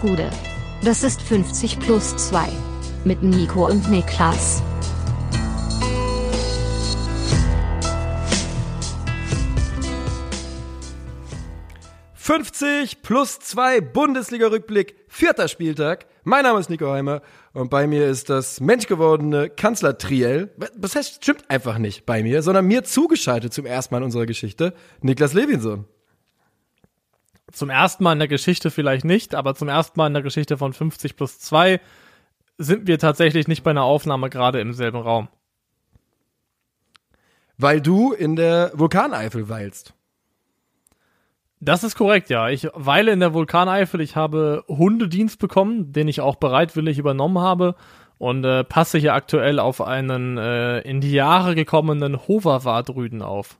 Gude. Das ist 50 plus 2. Mit Nico und Niklas. »50 plus 2 Bundesliga-Rückblick, vierter Spieltag. Mein Name ist Nico Heimer und bei mir ist das menschgewordene Kanzler Triell. Das heißt, stimmt einfach nicht bei mir, sondern mir zugeschaltet zum ersten Mal in unserer Geschichte, Niklas Levinson. Zum ersten Mal in der Geschichte vielleicht nicht, aber zum ersten Mal in der Geschichte von 50 plus 2 sind wir tatsächlich nicht bei einer Aufnahme gerade im selben Raum. Weil du in der Vulkaneifel weilst. Das ist korrekt, ja. Ich weile in der Vulkaneifel. Ich habe Hundedienst bekommen, den ich auch bereitwillig übernommen habe und äh, passe hier aktuell auf einen äh, in die Jahre gekommenen Hoverwart-Rüden auf.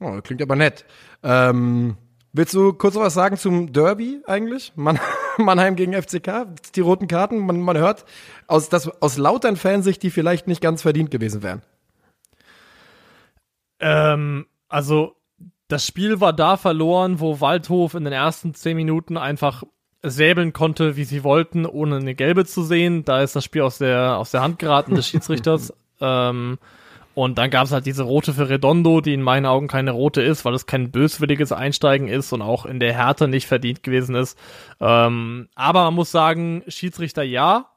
Oh, klingt aber nett. Ähm, Willst du kurz was sagen zum Derby eigentlich? Mann, Mannheim gegen FCK, die roten Karten, man, man hört aus, das, aus lautern Fansicht, die vielleicht nicht ganz verdient gewesen wären. Ähm, also das Spiel war da verloren, wo Waldhof in den ersten zehn Minuten einfach säbeln konnte, wie sie wollten, ohne eine gelbe zu sehen. Da ist das Spiel aus der, aus der Hand geraten des Schiedsrichters. ähm, und dann gab es halt diese rote für Redondo, die in meinen Augen keine rote ist, weil es kein böswilliges Einsteigen ist und auch in der Härte nicht verdient gewesen ist. Ähm, aber man muss sagen, Schiedsrichter ja,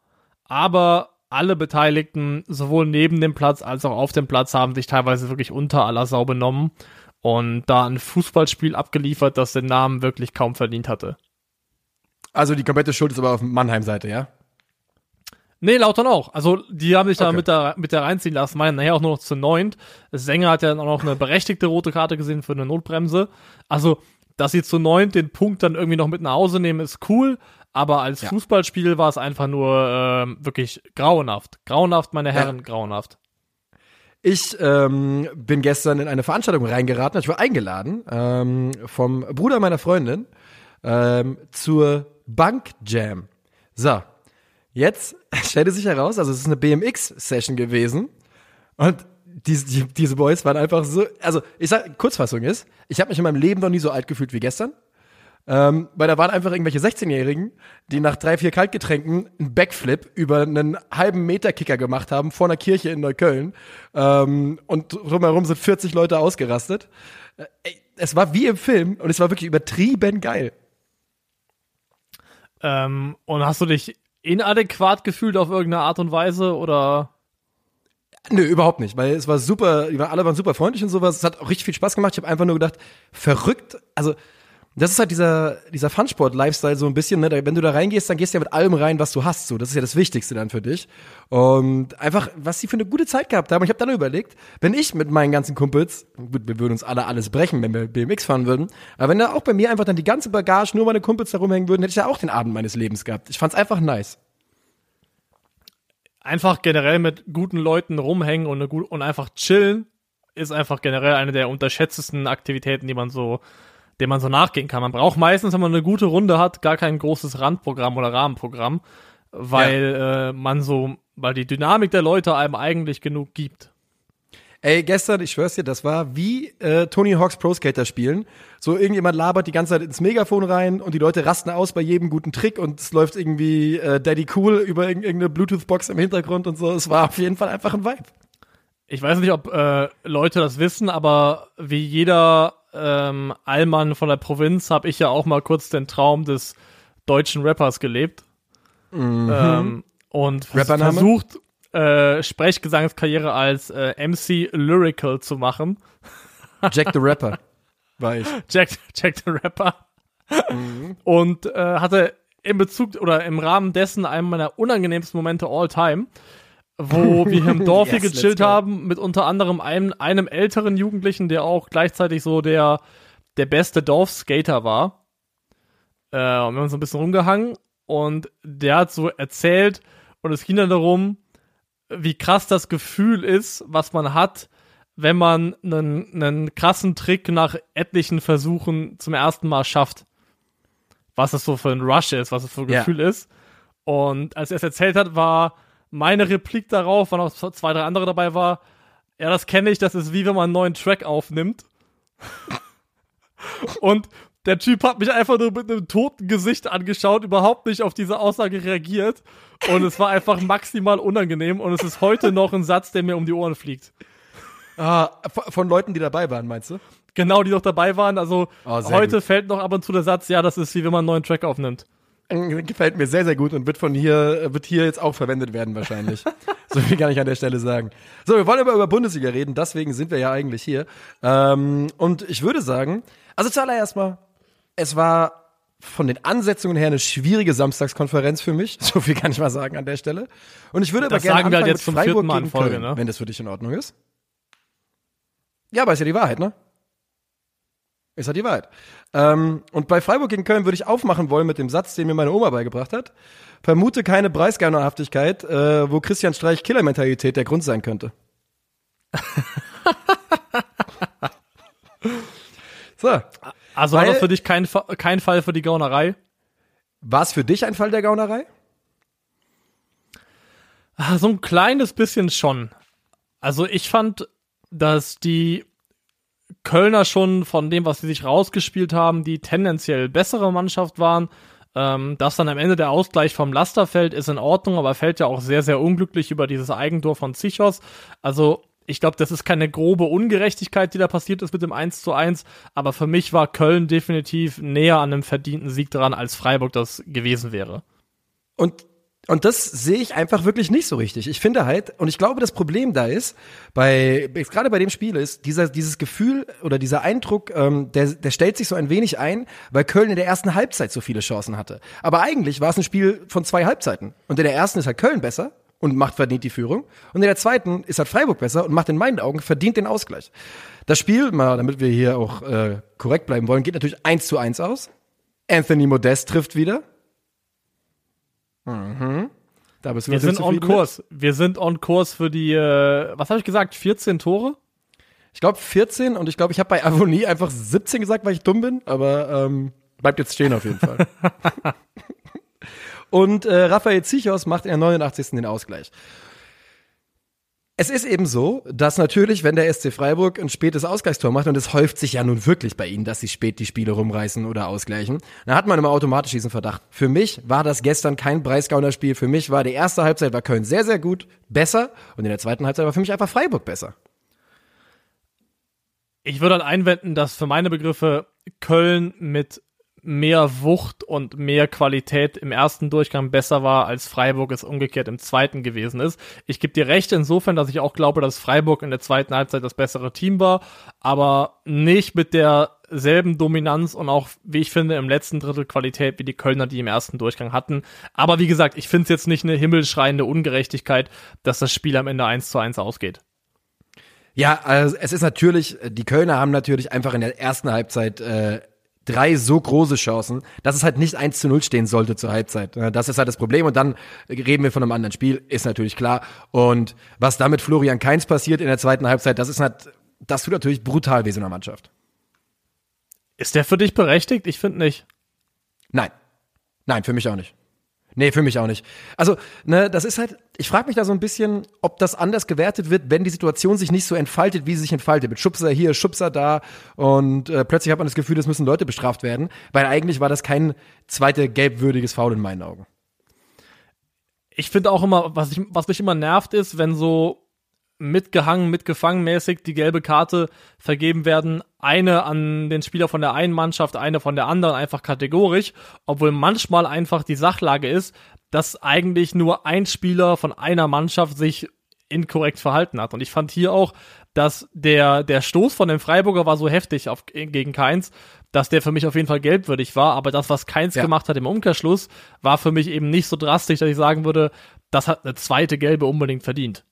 aber alle Beteiligten, sowohl neben dem Platz als auch auf dem Platz, haben sich teilweise wirklich unter aller Sau benommen und da ein Fußballspiel abgeliefert, das den Namen wirklich kaum verdient hatte. Also die komplette Schuld ist aber auf Mannheim-Seite, ja? Nee, Lautern auch. Also die haben sich okay. da mit der, mit der reinziehen lassen, meinen nachher auch nur noch zu neunt. Sänger hat ja auch noch eine berechtigte rote Karte gesehen für eine Notbremse. Also, dass sie zu neunt den Punkt dann irgendwie noch mit nach Hause nehmen, ist cool. Aber als ja. Fußballspiel war es einfach nur äh, wirklich grauenhaft. Grauenhaft, meine Herren, ja. grauenhaft. Ich ähm, bin gestern in eine Veranstaltung reingeraten. Ich war eingeladen ähm, vom Bruder meiner Freundin ähm, zur Bank Jam. So, Jetzt stellte sich heraus, also es ist eine BMX-Session gewesen und diese, die, diese Boys waren einfach so, also ich sag, Kurzfassung ist, ich habe mich in meinem Leben noch nie so alt gefühlt wie gestern. Ähm, weil da waren einfach irgendwelche 16-Jährigen, die nach drei, vier Kaltgetränken einen Backflip über einen halben Meter Kicker gemacht haben vor einer Kirche in Neukölln. Ähm, und drumherum sind 40 Leute ausgerastet. Äh, es war wie im Film und es war wirklich übertrieben geil. Ähm, und hast du dich inadäquat gefühlt auf irgendeine Art und Weise oder? Nö, überhaupt nicht, weil es war super, alle waren super freundlich und sowas. Es hat auch richtig viel Spaß gemacht. Ich habe einfach nur gedacht, verrückt. Also das ist halt dieser, dieser Funsport-Lifestyle so ein bisschen, ne? Wenn du da reingehst, dann gehst du ja mit allem rein, was du hast. So, das ist ja das Wichtigste dann für dich. Und einfach, was sie für eine gute Zeit gehabt haben. Ich habe dann überlegt, wenn ich mit meinen ganzen Kumpels, gut, wir würden uns alle alles brechen, wenn wir BMX fahren würden, aber wenn da auch bei mir einfach dann die ganze Bagage nur meine Kumpels da rumhängen würden, hätte ich ja auch den Abend meines Lebens gehabt. Ich fand's einfach nice. Einfach generell mit guten Leuten rumhängen und, eine, und einfach chillen ist einfach generell eine der unterschätztesten Aktivitäten, die man so dem man so nachgehen kann. Man braucht meistens, wenn man eine gute Runde hat, gar kein großes Randprogramm oder Rahmenprogramm, weil ja. äh, man so, weil die Dynamik der Leute einem eigentlich genug gibt. Ey, gestern, ich schwör's dir, das war wie äh, Tony Hawks Pro Skater spielen. So irgendjemand labert die ganze Zeit ins Megafon rein und die Leute rasten aus bei jedem guten Trick und es läuft irgendwie äh, Daddy Cool über irgendeine Bluetooth-Box im Hintergrund und so. Es war auf jeden Fall einfach ein Vibe. Ich weiß nicht, ob äh, Leute das wissen, aber wie jeder ähm, Allmann von der Provinz habe ich ja auch mal kurz den Traum des deutschen Rappers gelebt. Mhm. Ähm, und versucht, äh, Sprechgesangskarriere als äh, MC Lyrical zu machen. Jack the Rapper war ich. Jack, Jack the Rapper. Mhm. Und äh, hatte in Bezug oder im Rahmen dessen einen meiner unangenehmsten Momente all time wo wir hier im Dorf yes, hier gechillt haben, mit unter anderem einem, einem älteren Jugendlichen, der auch gleichzeitig so der, der beste Dorfskater war. Äh, und wir haben so ein bisschen rumgehangen und der hat so erzählt und es ging dann darum, wie krass das Gefühl ist, was man hat, wenn man einen, einen krassen Trick nach etlichen Versuchen zum ersten Mal schafft. Was es so für ein Rush ist, was es für ein Gefühl ja. ist. Und als er es erzählt hat, war meine Replik darauf, weil noch zwei, drei andere dabei war, ja, das kenne ich, das ist wie wenn man einen neuen Track aufnimmt. und Der Typ hat mich einfach nur mit einem toten Gesicht angeschaut, überhaupt nicht auf diese Aussage reagiert. Und es war einfach maximal unangenehm und es ist heute noch ein Satz, der mir um die Ohren fliegt. Ah, von Leuten, die dabei waren, meinst du? Genau, die noch dabei waren. Also Oh, heute gut. fällt noch ab und zu der Satz, ja, das ist wie wenn man einen neuen Track aufnimmt. Gefällt mir sehr, sehr gut und wird von hier, wird hier jetzt auch verwendet werden wahrscheinlich. so viel kann ich an der Stelle sagen. So, wir wollen aber über Bundesliga reden, deswegen sind wir ja eigentlich hier. Ähm, und ich würde sagen, also zuallererst mal, es war von den Ansetzungen her eine schwierige Samstagskonferenz für mich. So viel kann ich mal sagen an der Stelle. Und ich würde aber Das gerne sagen wir halt jetzt mit Freiburg gegen Folge, Köln, ne? wenn das für dich in Ordnung ist. Ja, aber ist ja die Wahrheit, ne? Ist ja die Wahrheit. Ähm, und bei Freiburg gegen Köln würde ich aufmachen wollen mit dem Satz, den mir meine Oma beigebracht hat. Vermute keine Preisgeinerhaftigkeit, äh, wo Christian Streich Killermentalität der Grund sein könnte. so, Also war das für dich kein, kein Fall für die Gaunerei? war es für dich ein Fall der Gaunerei? Ah, So ein kleines bisschen schon. Also ich fand, dass die Kölner schon von dem, was sie sich rausgespielt haben, die tendenziell bessere Mannschaft waren. Ähm, dass dann am Ende der Ausgleich vom Laster fällt, ist in Ordnung, aber fällt ja auch sehr, sehr unglücklich über dieses Eigentor von Zichos. Also ich glaube, das ist keine grobe Ungerechtigkeit, die da passiert ist mit dem 1 zu 1, aber für mich war Köln definitiv näher an einem verdienten Sieg dran, als Freiburg das gewesen wäre. Und, und das sehe ich einfach wirklich nicht so richtig. Ich finde halt, und ich glaube, das Problem da ist, bei, gerade bei dem Spiel ist, dieser, dieses Gefühl oder dieser Eindruck, ähm, der, der stellt sich so ein wenig ein, weil Köln in der ersten Halbzeit so viele Chancen hatte. Aber eigentlich war es ein Spiel von zwei Halbzeiten. Und in der ersten ist halt Köln besser und macht verdient die Führung. Und in der zweiten ist halt Freiburg besser und macht in meinen Augen verdient den Ausgleich. Das Spiel, mal, damit wir hier auch äh, korrekt bleiben wollen, geht natürlich eins zu eins aus. Anthony Modest trifft wieder. Da bist du Wir sind on mit. Kurs. Wir sind on Kurs für die, äh, was habe ich gesagt, 14 Tore? Ich glaube 14 und ich glaube, ich habe bei Avonie einfach 17 gesagt, weil ich dumm bin, aber ähm, bleibt jetzt stehen auf jeden Fall. und äh, Raphael Zichos macht in der 89. den Ausgleich. Es ist eben so, dass natürlich, wenn der SC Freiburg ein spätes Ausgleichstor macht, und es häuft sich ja nun wirklich bei ihnen, dass sie spät die Spiele rumreißen oder ausgleichen, dann hat man immer automatisch diesen Verdacht. Für mich war das gestern kein Breisgauner-Spiel. Für mich war die erste Halbzeit war Köln sehr, sehr gut, besser. Und in der zweiten Halbzeit war für mich einfach Freiburg besser. Ich würde dann einwenden, dass für meine Begriffe Köln mit mehr Wucht und mehr Qualität im ersten Durchgang besser war, als Freiburg es umgekehrt im zweiten gewesen ist. Ich gebe dir recht insofern, dass ich auch glaube, dass Freiburg in der zweiten Halbzeit das bessere Team war, aber nicht mit derselben Dominanz und auch, wie ich finde, im letzten Drittel Qualität wie die Kölner, die im ersten Durchgang hatten. Aber wie gesagt, ich finde es jetzt nicht eine himmelschreiende Ungerechtigkeit, dass das Spiel am Ende 1 zu 1 ausgeht. Ja, also es ist natürlich, die Kölner haben natürlich einfach in der ersten Halbzeit äh, drei so große Chancen, dass es halt nicht 1 zu 0 stehen sollte zur Halbzeit. Das ist halt das Problem. Und dann reden wir von einem anderen Spiel, ist natürlich klar. Und was da mit Florian Kainz passiert in der zweiten Halbzeit, das ist halt, das tut natürlich brutal weh so einer Mannschaft. Ist der für dich berechtigt? Ich finde nicht. Nein. Nein, für mich auch nicht. Nee, für mich auch nicht. Also, ne, das ist halt, ich frage mich da so ein bisschen, ob das anders gewertet wird, wenn die Situation sich nicht so entfaltet, wie sie sich entfaltet. Mit Schubser hier, Schubser da und äh, plötzlich hat man das Gefühl, es müssen Leute bestraft werden, weil eigentlich war das kein zweite gelbwürdiges Foul in meinen Augen. Ich finde auch immer, was, ich, was mich immer nervt, ist, wenn so mitgehangen, mitgefangen mäßig die gelbe Karte vergeben werden. Eine an den Spieler von der einen Mannschaft, eine von der anderen, einfach kategorisch. Obwohl manchmal einfach die Sachlage ist, dass eigentlich nur ein Spieler von einer Mannschaft sich inkorrekt verhalten hat. Und ich fand hier auch, dass der, der Stoß von dem Freiburger war so heftig auf, gegen Keins, dass der für mich auf jeden Fall gelbwürdig war. Aber das, was Keins Ja. gemacht hat im Umkehrschluss, war für mich eben nicht so drastisch, dass ich sagen würde, das hat eine zweite gelbe unbedingt verdient.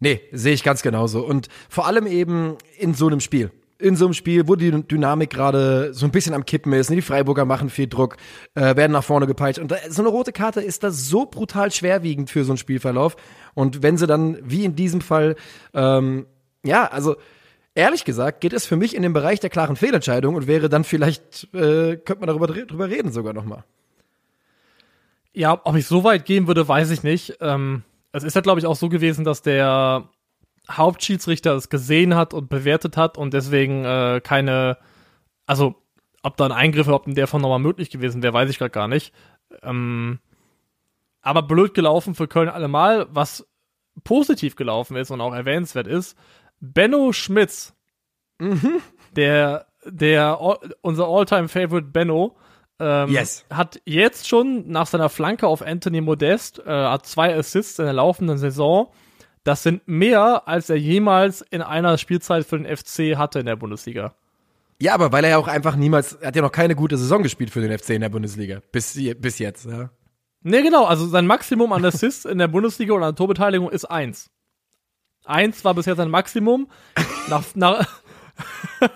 Nee, sehe ich ganz genauso. Und vor allem eben in so einem Spiel. In so einem Spiel, wo die Dynamik gerade so ein bisschen am Kippen ist. ne, Die Freiburger machen viel Druck, äh, werden nach vorne gepeitscht. Und da, so eine rote Karte ist da so brutal schwerwiegend für so einen Spielverlauf. Und wenn sie dann, wie in diesem Fall, ähm, ja, also ehrlich gesagt, geht es für mich in den Bereich der klaren Fehlentscheidung und wäre dann vielleicht, äh, könnte man darüber drüber reden sogar nochmal. Ja, ob ich so weit gehen würde, weiß ich nicht. Ähm, es ist ja, glaube ich, auch so gewesen, dass der Hauptschiedsrichter es gesehen hat und bewertet hat und deswegen äh, keine, also ob da ein Eingriff überhaupt in der Form nochmal möglich gewesen wäre, weiß ich gerade gar nicht. Ähm, aber blöd gelaufen für Köln allemal. Was positiv gelaufen ist und auch erwähnenswert ist, Benno Schmitz, Mhm. der, der, unser All-Time-Favorite Benno, ähm, Yes. hat jetzt schon nach seiner Flanke auf Anthony Modest, äh, hat zwei Assists in der laufenden Saison. Das sind mehr, als er jemals in einer Spielzeit für den FC hatte in der Bundesliga. Ja, aber weil er ja auch einfach niemals, er hat ja noch keine gute Saison gespielt für den FC in der Bundesliga. Bis, bis jetzt, ja. Ne, genau, also sein Maximum an Assists in der Bundesliga und an Torbeteiligung ist eins. Eins war bisher sein Maximum. Nach, nach,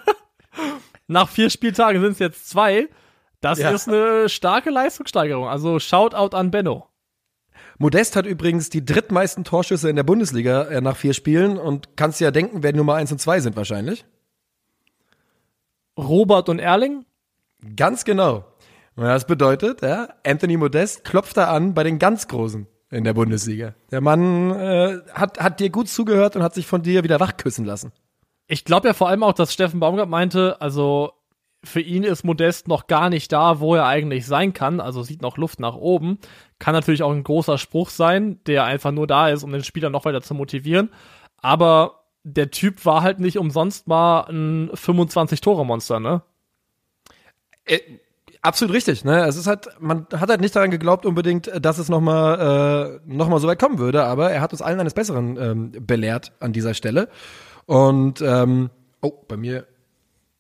nach vier Spieltagen sind es jetzt zwei. Das Ja. ist eine starke Leistungssteigerung. Also Shoutout an Benno. Modest hat übrigens die drittmeisten Torschüsse in der Bundesliga äh, nach vier Spielen und kannst dir ja denken, wer Nummer eins und zwei sind wahrscheinlich. Robert und Erling. Ganz genau. Und das bedeutet, ja, Anthony Modest klopft da an bei den ganz Großen in der Bundesliga. Der Mann äh, hat, hat dir gut zugehört und hat sich von dir wieder wachküssen lassen. Ich glaube ja vor allem auch, dass Steffen Baumgart meinte, also für ihn ist Modest noch gar nicht da, wo er eigentlich sein kann. Also sieht noch Luft nach oben. Kann natürlich auch ein großer Spruch sein, der einfach nur da ist, um den Spieler noch weiter zu motivieren. Aber der Typ war halt nicht umsonst mal ein 25-Tore-Monster, ne? Äh, absolut richtig. Ne? Es ist halt, man hat halt nicht daran geglaubt unbedingt, dass es nochmal äh, noch so weit kommen würde, aber er hat uns allen eines Besseren ähm, belehrt an dieser Stelle. Und ähm, oh, bei mir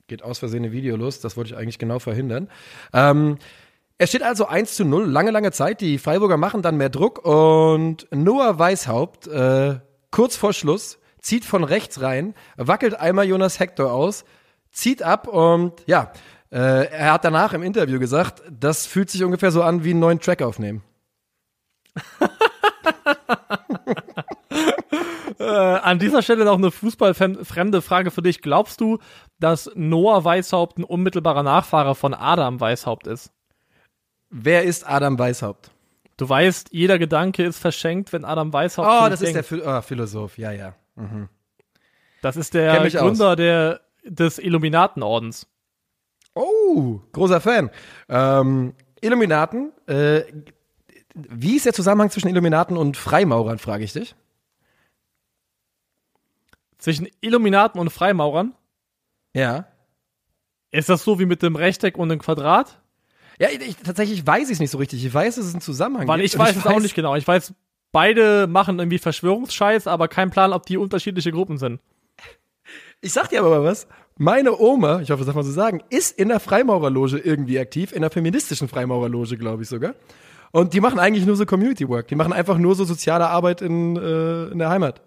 geht aus Versehen ein Video los. Das wollte ich eigentlich genau verhindern. Ähm, es steht also 1 zu 0, lange, lange Zeit. Die Freiburger machen dann mehr Druck und Noah Weishaupt, äh, kurz vor Schluss, zieht von rechts rein, wackelt einmal Jonas Hector aus, zieht ab und ja, äh, er hat danach im Interview gesagt, das fühlt sich ungefähr so an wie einen neuen Track aufnehmen. Äh, an dieser Stelle noch eine fußballfremde Frage für dich. Glaubst du, dass Noah Weishaupt ein unmittelbarer Nachfahre von Adam Weishaupt ist? Wer ist Adam Weishaupt? Du weißt, jeder Gedanke ist verschenkt, wenn Adam Weishaupt Oh, das ist der denkt. Oh, Philosoph, ja, ja. Das ist der Gründer der, des Illuminatenordens. Oh, großer Fan. Ähm, Illuminaten, äh, wie ist der Zusammenhang zwischen Illuminaten und Freimaurern, frage ich dich? Zwischen Illuminaten und Freimaurern? Ja. Ist das so wie mit dem Rechteck und dem Quadrat? Ja, ich, ich, tatsächlich weiß ich es nicht so richtig. Ich weiß, dass es einen Zusammenhang Weil gibt. ich weiß es auch nicht genau. Ich weiß, beide machen irgendwie Verschwörungsscheiß, aber kein Plan, ob die unterschiedliche Gruppen sind. Ich sag dir aber mal was. Meine Oma, ich hoffe, das darf man so sagen, ist in der Freimaurerloge irgendwie aktiv, in der feministischen Freimaurerloge, glaube ich sogar. Und die machen eigentlich nur so Community Work. Die machen einfach nur so soziale Arbeit in, äh, in der Heimat.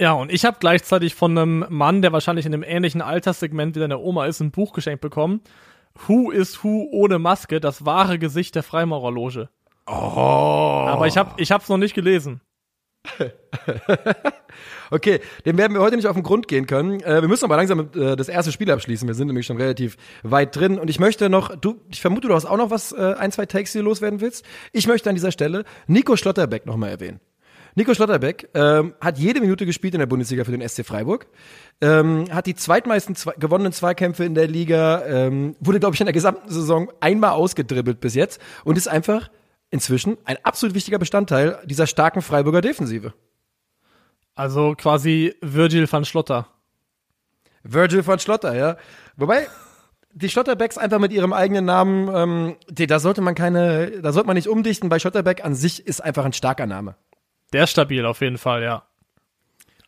Ja, und ich habe gleichzeitig von einem Mann, der wahrscheinlich in einem ähnlichen Alterssegment wie deine Oma ist, ein Buch geschenkt bekommen. Who is Who ohne Maske, das wahre Gesicht der Freimaurerloge. Oh. Aber ich habe ich hab's noch nicht gelesen. Okay, dem werden wir heute nicht auf den Grund gehen können. Äh, wir müssen aber langsam äh, das erste Spiel abschließen. Wir sind nämlich schon relativ weit drin. Und ich möchte noch, du, ich vermute, du hast auch noch was, äh, ein, zwei Takes, die du loswerden willst. Ich möchte an dieser Stelle Nico Schlotterbeck nochmal erwähnen. Nico Schlotterbeck ähm, hat jede Minute gespielt in der Bundesliga für den SC Freiburg, ähm, hat die zweitmeisten zwei, gewonnenen Zweikämpfe in der Liga, ähm, wurde, glaube ich, in der gesamten Saison einmal ausgedribbelt bis jetzt und ist einfach inzwischen ein absolut wichtiger Bestandteil dieser starken Freiburger Defensive. Also quasi Virgil van Schlotter. Virgil von Schlotter, ja. Wobei, die Schlotterbecks einfach mit ihrem eigenen Namen, ähm, die, da sollte man keine, da sollte man nicht umdichten. Bei Schlotterbeck an sich ist einfach ein starker Name. Der ist stabil auf jeden Fall, ja.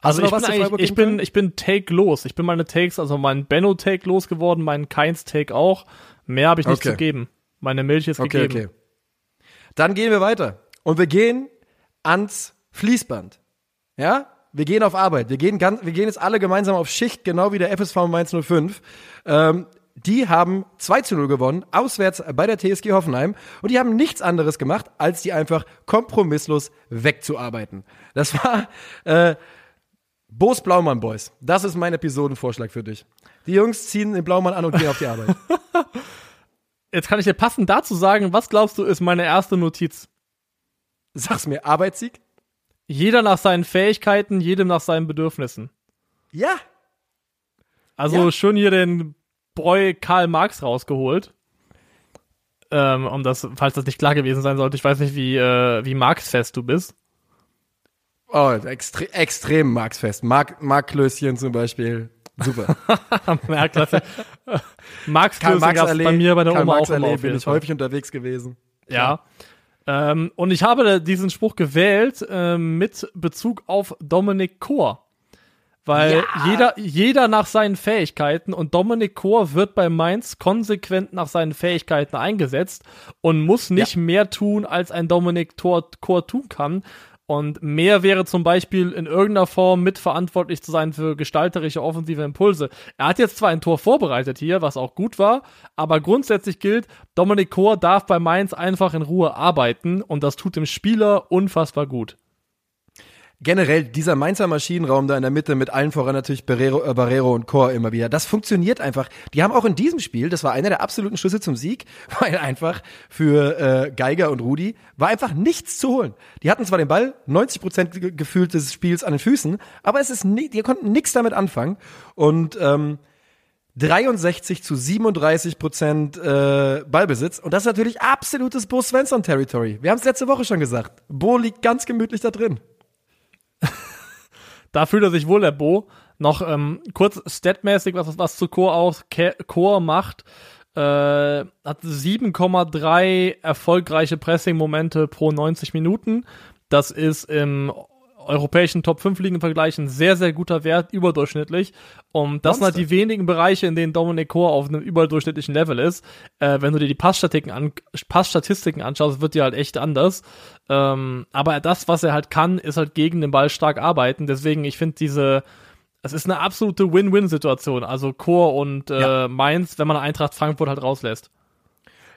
Also du ich bin, ich bin, ich bin Take los. Ich bin meine Takes, also mein Benno Take losgeworden, mein Keins Take auch. Mehr habe ich nicht Okay. zu geben. Meine Milch ist Okay, gegeben. okay. Dann gehen wir weiter. Und wir gehen ans Fließband. Ja? Wir gehen auf Arbeit. Wir gehen, ganz, wir gehen jetzt alle gemeinsam auf Schicht, genau wie der FSV Mainz 05. Ähm, die haben 2 zu 0 gewonnen, auswärts bei der TSG Hoffenheim. Und die haben nichts anderes gemacht, als die einfach kompromisslos wegzuarbeiten. Das war äh, Boos Blaumann Boys. Das ist mein Episodenvorschlag für dich. Die Jungs ziehen den Blaumann an und gehen auf die Arbeit. Jetzt kann ich dir passend dazu sagen, was glaubst du ist meine erste Notiz? Sag's mir, Arbeitssieg? Jeder nach seinen Fähigkeiten, jedem nach seinen Bedürfnissen. Ja, Also Ja. schön hier den Bräu Karl Marx rausgeholt. Ähm, um das, falls das nicht klar gewesen sein sollte, ich weiß nicht, wie, äh, wie Marx-fest du bist. Oh, extre extrem Marx-fest. Mark, Mark-Klößchen zum Beispiel. Super. ja, klasse. Marx-Klößchen gab bei mir bei der Karl Oma Marx auch immer Allee bin ich häufig unterwegs gewesen. Ja. Ähm, und ich habe diesen Spruch gewählt ähm, mit Bezug auf Dominik Kor. Weil Ja. jeder, jeder nach seinen Fähigkeiten und Dominik Kor wird bei Mainz konsequent nach seinen Fähigkeiten eingesetzt und muss nicht mehr tun, als ein Dominik Kor tun kann. Und mehr wäre zum Beispiel in irgendeiner Form mitverantwortlich zu sein für gestalterische offensive Impulse. Er hat jetzt zwar ein Tor vorbereitet hier, was auch gut war, aber grundsätzlich gilt, Dominik Kor darf bei Mainz einfach in Ruhe arbeiten und das tut dem Spieler unfassbar gut. Generell dieser Mainzer Maschinenraum da in der Mitte mit allen voran natürlich Barrero, äh, Barrero und Chor immer wieder, das funktioniert einfach. Die haben auch in diesem Spiel, das war einer der absoluten Schlüssel zum Sieg, weil einfach für äh, Geiger und Rudi war einfach nichts zu holen. Die hatten zwar den Ball, 90 Prozent ge gefühlt des Spiels an den Füßen, aber es ist nie, die konnten nichts damit anfangen und ähm, 63 zu 37 Prozent äh, Ballbesitz. Und das ist natürlich absolutes Bo Svensson-Territory. Wir haben es letzte Woche schon gesagt. Bo liegt ganz gemütlich da drin. Da fühlt er sich wohl, der Bo. Noch ähm, kurz statmäßig, was, was zu Chor aus Chor macht. Äh, hat 7,3 erfolgreiche Pressing-Momente pro 90 Minuten. Das ist im europäischen Top 5 Ligen Vergleich ein sehr, sehr guter Wert, überdurchschnittlich. Und das sind halt Monster. die wenigen Bereiche, in denen Dominic Chor auf einem überdurchschnittlichen Level ist. Äh, wenn du dir die Passstatistiken, an, Passstatistiken anschaust, wird die halt echt anders. Ähm, aber das, was er halt kann, ist halt gegen den Ball stark arbeiten. Deswegen, ich finde diese, es ist eine absolute Win-Win-Situation. Also Chor und äh, Ja. Mainz, wenn man Eintracht Frankfurt halt rauslässt.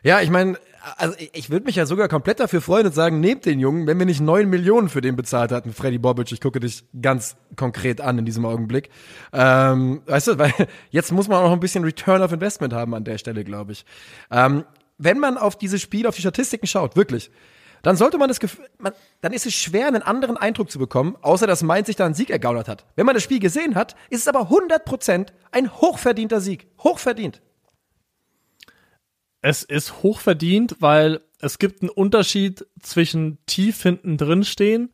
Ja, ich meine, also ich, ich würde mich ja sogar komplett dafür freuen und sagen, nehmt den Jungen, wenn wir nicht neun Millionen für den bezahlt hatten, Freddy Bobic, ich gucke dich ganz konkret an in diesem Augenblick. Ähm, weißt du, weil jetzt muss man auch noch ein bisschen Return of Investment haben an der Stelle, glaube ich. Ähm, wenn man auf dieses Spiel, auf die Statistiken schaut, wirklich, dann sollte man das Gefühl, man, dann ist es schwer, einen anderen Eindruck zu bekommen, außer dass Mainz sich da einen Sieg ergaunert hat. Wenn man das Spiel gesehen hat, ist es aber 100% ein hochverdienter Sieg. Hochverdient. Es ist hochverdient, weil es gibt einen Unterschied zwischen tief hinten drin stehen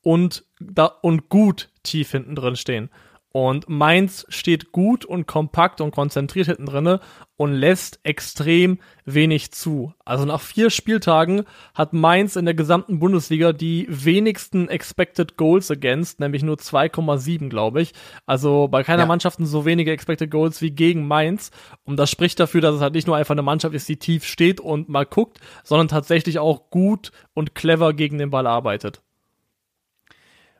und, da, und gut tief hinten drin stehen. Und Mainz steht gut und kompakt und konzentriert hinten drinne und lässt extrem wenig zu. Also nach vier Spieltagen hat Mainz in der gesamten Bundesliga die wenigsten Expected Goals against, nämlich nur 2,7, glaube ich. Also bei keiner Ja. Mannschaft so wenige Expected Goals wie gegen Mainz. Und das spricht dafür, dass es halt nicht nur einfach eine Mannschaft ist, die tief steht und mal guckt, sondern tatsächlich auch gut und clever gegen den Ball arbeitet.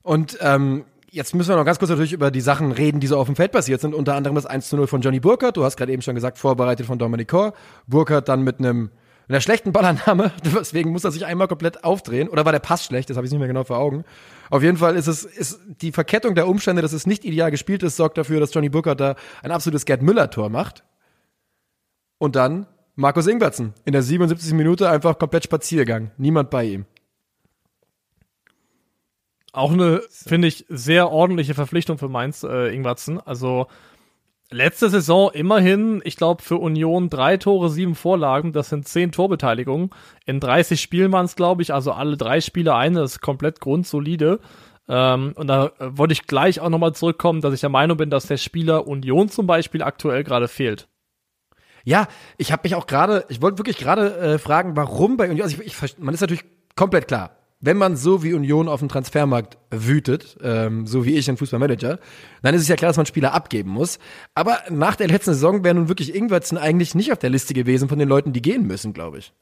Und ähm, jetzt müssen wir noch ganz kurz natürlich über die Sachen reden, die so auf dem Feld passiert sind. Unter anderem das 1 zu 0 von Johnny Burkhardt. Du hast gerade eben schon gesagt, vorbereitet von Dominic Kor. Burkhardt dann mit einem einer schlechten Ballannahme, deswegen muss er sich einmal komplett aufdrehen. Oder war der Pass schlecht? Das habe ich nicht mehr genau vor Augen. Auf jeden Fall ist es ist die Verkettung der Umstände, dass es nicht ideal gespielt ist, sorgt dafür, dass Johnny Burkhardt da ein absolutes Gerd Müller-Tor macht. Und dann Markus Ingwertsen in der 77. Minute einfach komplett Spaziergang. Niemand bei ihm. Auch eine, finde ich, sehr ordentliche Verpflichtung für Mainz, äh, Ingwatzen. Also letzte Saison immerhin, ich glaube, für Union drei Tore, sieben Vorlagen. Das sind zehn Torbeteiligungen. In 30 Spielen waren es, glaube ich, also alle drei Spiele eine. Das ist komplett grundsolide. Ähm, und da äh, wollte ich gleich auch nochmal zurückkommen, dass ich der Meinung bin, dass der Spieler Union zum Beispiel aktuell gerade fehlt. Ja, ich habe mich auch gerade, ich wollte wirklich gerade äh, fragen, warum bei Union, also ich, ich, man ist natürlich komplett klar, wenn man so wie Union auf dem Transfermarkt wütet, ähm, so wie ich in Fußballmanager, dann ist es ja klar, dass man Spieler abgeben muss. Aber nach der letzten Saison wäre nun wirklich Ingwertsen eigentlich nicht auf der Liste gewesen von den Leuten, die gehen müssen, glaube ich.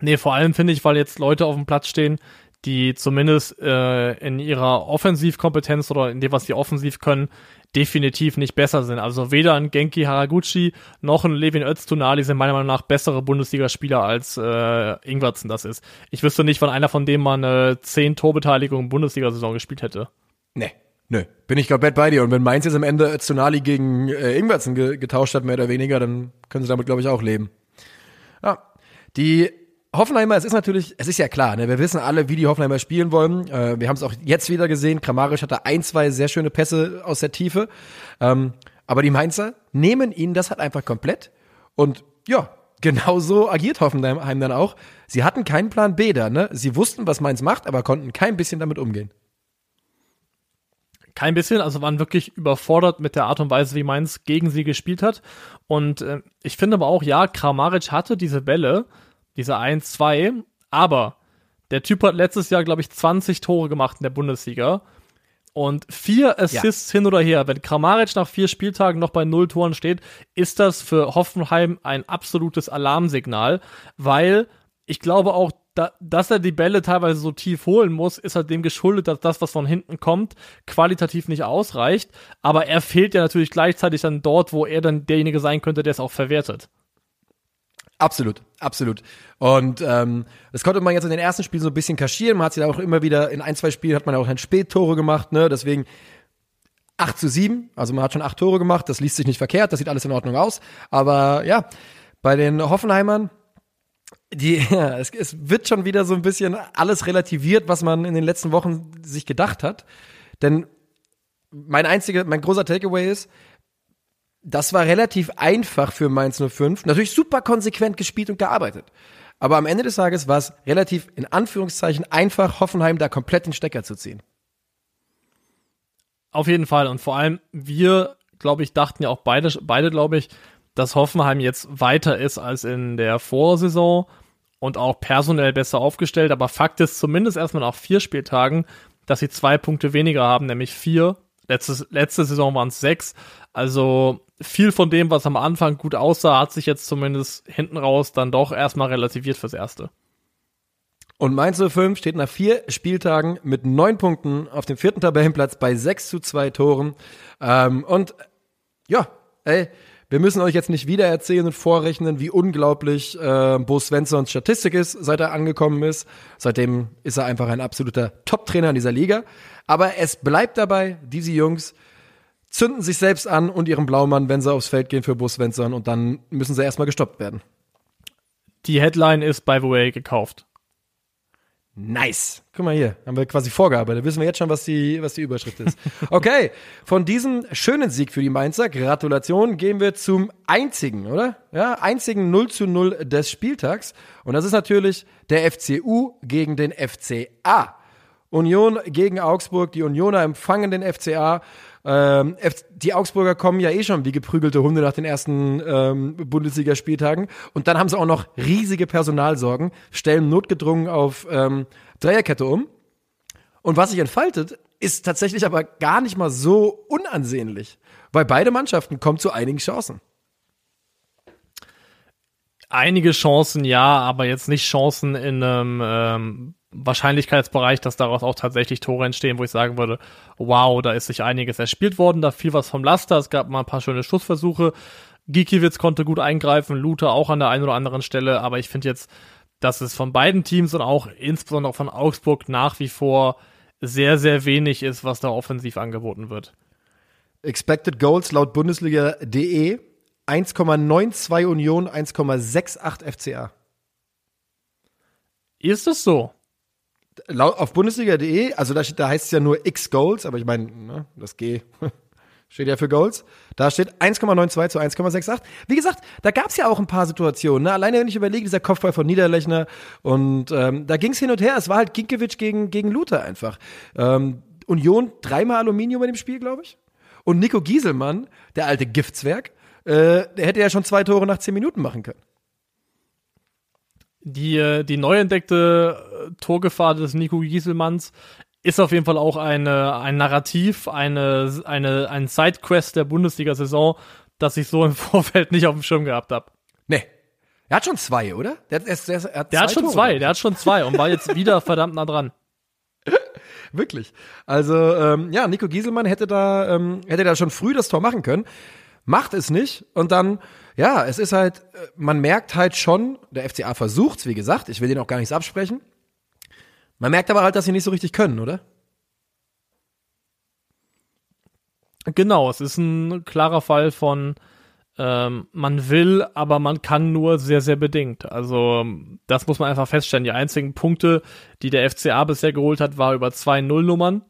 Nee, vor allem finde ich, weil jetzt Leute auf dem Platz stehen, die zumindest äh, in ihrer Offensivkompetenz oder in dem, was sie offensiv können, definitiv nicht besser sind. Also weder ein Genki Haraguchi noch ein Levin Öztunali sind meiner Meinung nach bessere Bundesligaspieler als äh, Ingwertsen das ist. Ich wüsste nicht, von einer von denen man eine 10 Torbeteiligung Bundesliga-Saison gespielt hätte. Nee. Nö, bin ich komplett bei dir. Und wenn Mainz jetzt am Ende Öztunali gegen äh, Ingwertsen ge getauscht hat, mehr oder weniger, dann können sie damit, glaube ich, auch leben. Ja, die Hoffenheimer, es ist natürlich, es ist ja klar, ne, wir wissen alle, wie die Hoffenheimer spielen wollen. Äh, wir haben es auch jetzt wieder gesehen. Kramaric hatte ein, zwei sehr schöne Pässe aus der Tiefe. Ähm, Aber die Mainzer nehmen ihnen das halt einfach komplett. Und ja, genau so agiert Hoffenheim dann auch. Sie hatten keinen Plan B da, ne? Sie wussten, was Mainz macht, aber konnten kein bisschen damit umgehen. Kein bisschen, also waren wirklich überfordert mit der Art und Weise, wie Mainz gegen sie gespielt hat. Und äh, ich finde aber auch, ja, Kramaric hatte diese Bälle, diese 1, 2, aber der Typ hat letztes Jahr, glaube ich, 20 Tore gemacht in der Bundesliga. Und vier Assists ja. hin oder her. Wenn Kramaric nach vier Spieltagen noch bei null Toren steht, ist das für Hoffenheim ein absolutes Alarmsignal, weil ich glaube auch, da, dass er die Bälle teilweise so tief holen muss, ist halt dem geschuldet, dass das, was von hinten kommt, qualitativ nicht ausreicht. Aber er fehlt ja natürlich gleichzeitig dann dort, wo er dann derjenige sein könnte, der es auch verwertet. Absolut, absolut. Und ähm, das konnte man jetzt in den ersten Spielen so ein bisschen kaschieren. Man hat da auch immer wieder, in ein, zwei Spielen hat man auch ein Spättore gemacht, ne? Deswegen 8 zu 7, also man hat schon acht Tore gemacht, das liest sich nicht verkehrt, das sieht alles in Ordnung aus. Aber ja, bei den Hoffenheimern, die, ja, es, es wird schon wieder so ein bisschen alles relativiert, was man in den letzten Wochen sich gedacht hat. Denn mein einziger, mein großer Takeaway ist, das war relativ einfach für Mainz 05. Natürlich super konsequent gespielt und gearbeitet. Aber am Ende des Tages war es relativ, in Anführungszeichen, einfach, Hoffenheim da komplett den Stecker zu ziehen. Auf jeden Fall. Und vor allem, wir, glaube ich, dachten ja auch beide, beide, glaube ich, dass Hoffenheim jetzt weiter ist als in der Vorsaison und auch personell besser aufgestellt. Aber Fakt ist zumindest erstmal nach vier Spieltagen, dass sie zwei Punkte weniger haben, nämlich vier. Letztes, letzte Saison waren es sechs. Also viel von dem, was am Anfang gut aussah, hat sich jetzt zumindest hinten raus dann doch erstmal relativiert fürs Erste. Und Mainz 05 steht nach vier Spieltagen mit neun Punkten auf dem vierten Tabellenplatz bei sechs zu zwei Toren. Ähm, und ja, ey, wir müssen euch jetzt nicht wieder erzählen und vorrechnen, wie unglaublich äh, Bo Svenssons Statistik ist, seit er angekommen ist. Seitdem ist er einfach ein absoluter Top-Trainer in dieser Liga. Aber es bleibt dabei, diese Jungs zünden sich selbst an und ihren Blaumann, wenn sie aufs Feld gehen für Bus Svensson und dann müssen sie erstmal gestoppt werden. Die Headline ist, by the way, gekauft. Nice. Guck mal hier, haben wir quasi Vorgabe. Da wissen wir jetzt schon, was die, was die Überschrift ist. Okay, von diesem schönen Sieg für die Mainzer, Gratulation, gehen wir zum einzigen, oder? Ja, einzigen 0 zu 0 des Spieltags. Und das ist natürlich der FCU gegen den FCA. Union gegen Augsburg. Die Unioner empfangen den FCA. Ähm, die Augsburger kommen ja eh schon wie geprügelte Hunde nach den ersten ähm, Bundesligaspieltagen. Und dann haben sie auch noch riesige Personalsorgen, stellen notgedrungen auf ähm, Dreierkette um. Und was sich entfaltet, ist tatsächlich aber gar nicht mal so unansehnlich. Weil beide Mannschaften kommen zu einigen Chancen. Einige Chancen, ja, aber jetzt nicht Chancen in einem ähm, Wahrscheinlichkeitsbereich, dass daraus auch tatsächlich Tore entstehen, wo ich sagen würde, wow, da ist sich einiges erspielt worden, da fiel was vom Laster, es gab mal ein paar schöne Schussversuche. Gikiewicz konnte gut eingreifen, Luther auch an der einen oder anderen Stelle, aber ich finde jetzt, dass es von beiden Teams und auch insbesondere von Augsburg nach wie vor sehr, sehr wenig ist, was da offensiv angeboten wird. Expected Goals laut Bundesliga.de 1,92 Union, 1,68 FCA. Ist es so? Auf Bundesliga.de, also da, steht, da heißt es ja nur X Goals, aber ich meine, ne, das G steht ja für Goals. Da steht 1,92 zu 1,68. Wie gesagt, da gab es ja auch ein paar Situationen. Ne? Alleine wenn ich überlege, dieser Kopfball von Niederlechner und ähm, da ging es hin und her. Es war halt Ginkiewicz gegen, gegen Luther einfach. Ähm, Union dreimal Aluminium in dem Spiel, glaube ich. Und Nico Gieselmann, der alte Giftswerk, äh, der hätte ja schon zwei Tore nach zehn Minuten machen können. Die, äh, die neu entdeckte Torgefahr des Nico Gieselmanns ist auf jeden Fall auch eine, ein Narrativ, eine, eine, ein Sidequest der Bundesliga-Saison, das ich so im Vorfeld nicht auf dem Schirm gehabt habe. Nee. Er hat schon zwei, oder? Der, der, der, der hat, der hat schon Tore. zwei, der hat schon zwei und war jetzt wieder verdammt nah dran. Wirklich. Also, ähm, ja, Nico Gieselmann hätte da, ähm, hätte da schon früh das Tor machen können macht es nicht und dann, ja, es ist halt, äh, man merkt halt schon, der FCA versucht's, wie gesagt, ich will denen auch gar nichts absprechen. Man merkt aber halt, dass sie nicht so richtig können, oder? Genau, es ist ein klarer Fall von, ähm, man will, aber man kann nur sehr, sehr bedingt. Also das muss man einfach feststellen. Die einzigen Punkte, die der FCA bisher geholt hat, war über zwei Nullnummern.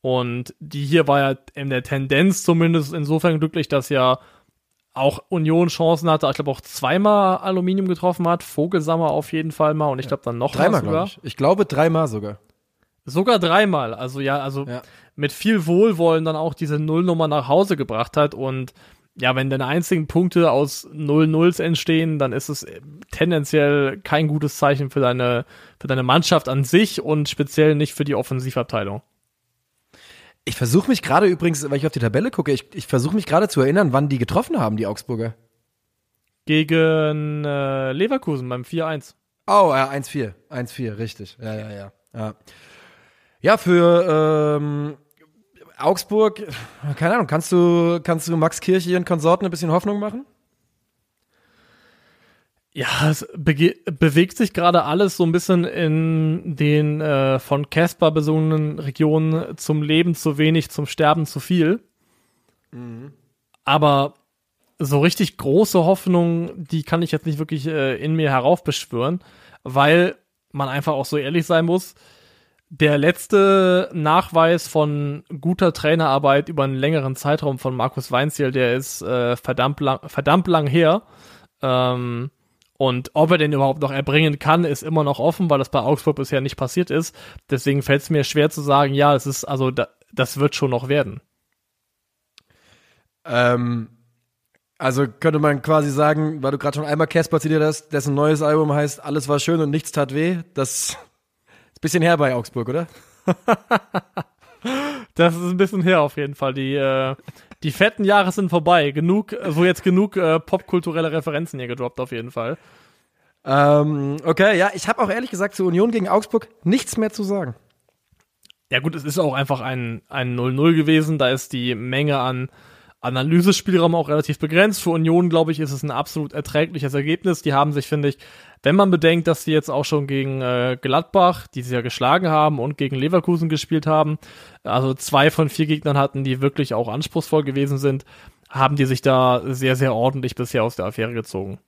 Und die hier war ja in der Tendenz zumindest insofern glücklich, dass ja auch Union Chancen hatte, ich glaube auch zweimal Aluminium getroffen hat, Vogelsammer auf jeden Fall mal und ich glaube dann noch dreimal sogar. Ich. ich glaube dreimal sogar. Sogar dreimal, also ja, also ja. mit viel Wohlwollen dann auch diese Nullnummer nach Hause gebracht hat und ja, wenn deine einzigen Punkte aus Null Nulls entstehen, dann ist es tendenziell kein gutes Zeichen für deine, für deine Mannschaft an sich und speziell nicht für die Offensivabteilung. Ich versuche mich gerade übrigens, weil ich auf die Tabelle gucke, ich, ich versuche mich gerade zu erinnern, wann die getroffen haben, die Augsburger. Gegen äh, Leverkusen beim 4-1. Oh, ja, 1-4. 1-4, richtig. Ja, ja, ja. Ja, ja für ähm, Augsburg, keine Ahnung, kannst du, kannst du Max Kirch ihren Konsorten ein bisschen Hoffnung machen? Ja, es be bewegt sich gerade alles so ein bisschen in den äh, von Casper besungenen Regionen zum Leben zu wenig, zum Sterben zu viel. Mhm. Aber so richtig große Hoffnung, die kann ich jetzt nicht wirklich äh, in mir heraufbeschwören, weil man einfach auch so ehrlich sein muss. Der letzte Nachweis von guter Trainerarbeit über einen längeren Zeitraum von Markus Weinziel, der ist äh, verdammt lang, verdammt lang her. Ähm, und ob er den überhaupt noch erbringen kann, ist immer noch offen, weil das bei Augsburg bisher nicht passiert ist. Deswegen fällt es mir schwer zu sagen, ja, es ist, also da, das wird schon noch werden. Ähm, also könnte man quasi sagen, weil du gerade schon einmal Casper zitiert hast, dessen neues Album heißt Alles war schön und nichts tat weh. Das ist ein bisschen her bei Augsburg, oder? das ist ein bisschen her auf jeden Fall. Die, äh, die fetten Jahre sind vorbei. Genug, so jetzt genug äh, popkulturelle Referenzen hier gedroppt auf jeden Fall. Ähm, okay, ja, ich habe auch ehrlich gesagt zur Union gegen Augsburg nichts mehr zu sagen. Ja gut, es ist auch einfach ein 0-0 gewesen. Da ist die Menge an Analysespielraum auch relativ begrenzt. Für Union, glaube ich, ist es ein absolut erträgliches Ergebnis. Die haben sich, finde ich, wenn man bedenkt, dass sie jetzt auch schon gegen äh, Gladbach, die sie ja geschlagen haben, und gegen Leverkusen gespielt haben, also zwei von vier Gegnern hatten, die wirklich auch anspruchsvoll gewesen sind, haben die sich da sehr, sehr ordentlich bisher aus der Affäre gezogen.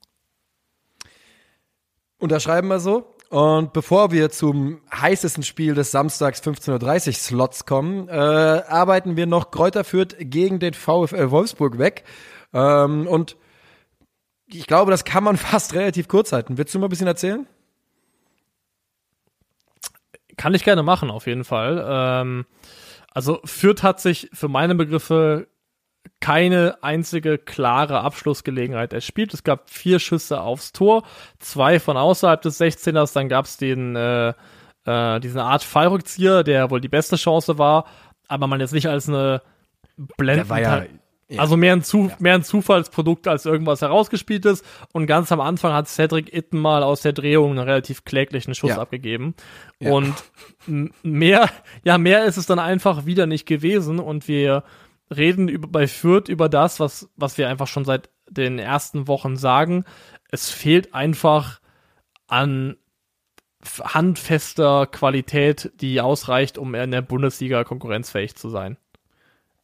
Unterschreiben wir so. Und bevor wir zum heißesten Spiel des Samstags 15.30 Uhr Slots kommen, äh, arbeiten wir noch Kräuter Fürth gegen den VfL Wolfsburg weg. Ähm, und ich glaube, das kann man fast relativ kurz halten. Willst du mal ein bisschen erzählen? Kann ich gerne machen, auf jeden Fall. Ähm, also Fürth hat sich für meine Begriffe keine einzige klare Abschlussgelegenheit erspielt. Es gab vier Schüsse aufs Tor, zwei von außerhalb des 16ers, dann gab es den äh, äh, diesen Art Fallrückzieher, der wohl die beste Chance war, aber man jetzt nicht als eine blendende ja, ja. Also mehr ein, ja. mehr ein Zufallsprodukt als irgendwas herausgespieltes. Und ganz am Anfang hat Cedric Itten mal aus der Drehung einen relativ kläglichen Schuss ja. abgegeben. Und mehr, ja, mehr ist es dann einfach wieder nicht gewesen. Und wir reden über, bei Fürth über das, was, was wir einfach schon seit den ersten Wochen sagen. Es fehlt einfach an handfester Qualität, die ausreicht, um in der Bundesliga konkurrenzfähig zu sein.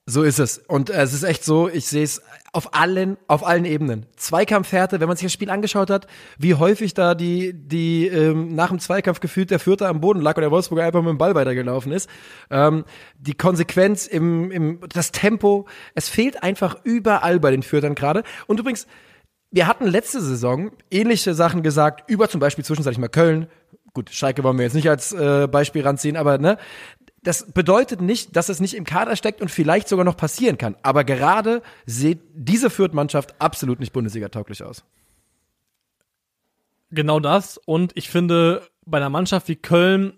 So ist es. Und äh, es ist echt so, ich sehe es auf allen, auf allen Ebenen. Zweikampfhärte, wenn man sich das Spiel angeschaut hat, wie häufig da die, die ähm, nach dem Zweikampf gefühlt der Vierter am Boden lag und der Wolfsburger einfach mit dem Ball weitergelaufen ist. Ähm, die Konsequenz im, im, das Tempo, es fehlt einfach überall bei den Viertern gerade. Und übrigens, wir hatten letzte Saison ähnliche Sachen gesagt, über zum Beispiel zwischenzeitlich mal Köln, gut, Schalke wollen wir jetzt nicht als äh, Beispiel ranziehen, aber ne, das bedeutet nicht, dass es nicht im Kader steckt und vielleicht sogar noch passieren kann. Aber gerade sieht diese Fürth-Mannschaft absolut nicht Bundesliga-tauglich aus. Genau das. Und ich finde, bei einer Mannschaft wie Köln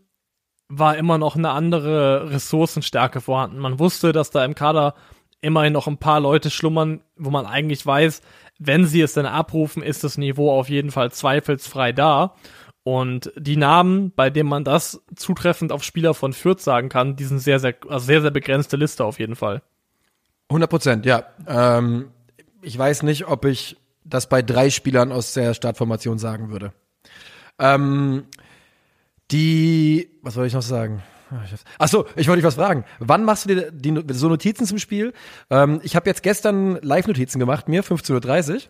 war immer noch eine andere Ressourcenstärke vorhanden. Man wusste, dass da im Kader immerhin noch ein paar Leute schlummern, wo man eigentlich weiß, wenn sie es denn abrufen, ist das Niveau auf jeden Fall zweifelsfrei da. Und die Namen, bei denen man das zutreffend auf Spieler von Fürth sagen kann, die sind sehr, sehr, also sehr, sehr begrenzte Liste auf jeden Fall. 100 Prozent, ja. Ähm, ich weiß nicht, ob ich das bei drei Spielern aus der Startformation sagen würde. Ähm, die, was soll ich noch sagen? Ach so, ich wollte dich was fragen. Wann machst du dir die, so Notizen zum Spiel? Ähm, ich habe jetzt gestern Live-Notizen gemacht, mir 15.30 Uhr.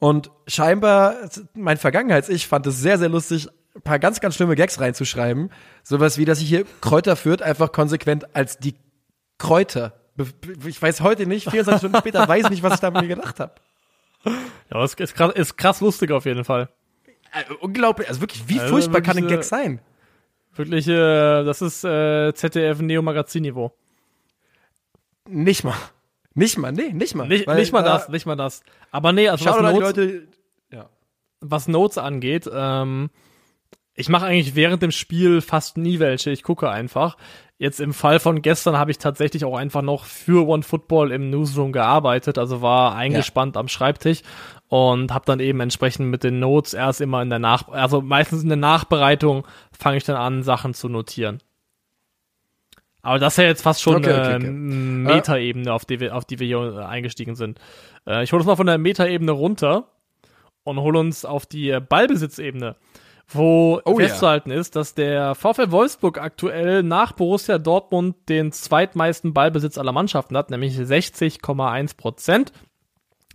Und scheinbar, mein Vergangenheits-Ich fand es sehr, sehr lustig, paar ganz, ganz schlimme Gags reinzuschreiben. Sowas wie, dass ich hier Kräuter führt, einfach konsequent als die Kräuter. Ich weiß heute nicht, 24 Stunden später weiß nicht, was ich da mir gedacht habe. Ja, es ist krass, ist krass lustig auf jeden Fall. Äh, unglaublich, also wirklich, wie Also furchtbar kann ein wirklich, Gag sein? Wirklich, äh, das ist äh, ZDF Neo Magazin Niveau. Nicht mal. Nicht mal, nee, nicht mal. Nicht, Weil, nicht mal äh, das, nicht mal das. Aber nee, also was Notes, Leute. Ja. was Notes angeht, ähm, ich mache eigentlich während dem Spiel fast nie welche. Ich gucke einfach. Jetzt im Fall von gestern habe ich tatsächlich auch einfach noch für One Football im Newsroom gearbeitet, also war eingespannt am Schreibtisch und habe dann eben entsprechend mit den Notes erst immer in der Nach, also meistens in der Nachbereitung fange ich dann an, Sachen zu notieren. Aber das ist ja jetzt fast schon Okay, okay, eine okay. Metaebene, auf die wir, auf die wir hier äh, eingestiegen sind. Äh, ich hole uns mal von der Metaebene runter und hole uns auf die äh, Ballbesitzebene, wo Oh festzuhalten ist, dass der VfL Wolfsburg aktuell nach Borussia Dortmund den zweitmeisten Ballbesitz aller Mannschaften hat, nämlich 60,1 Prozent.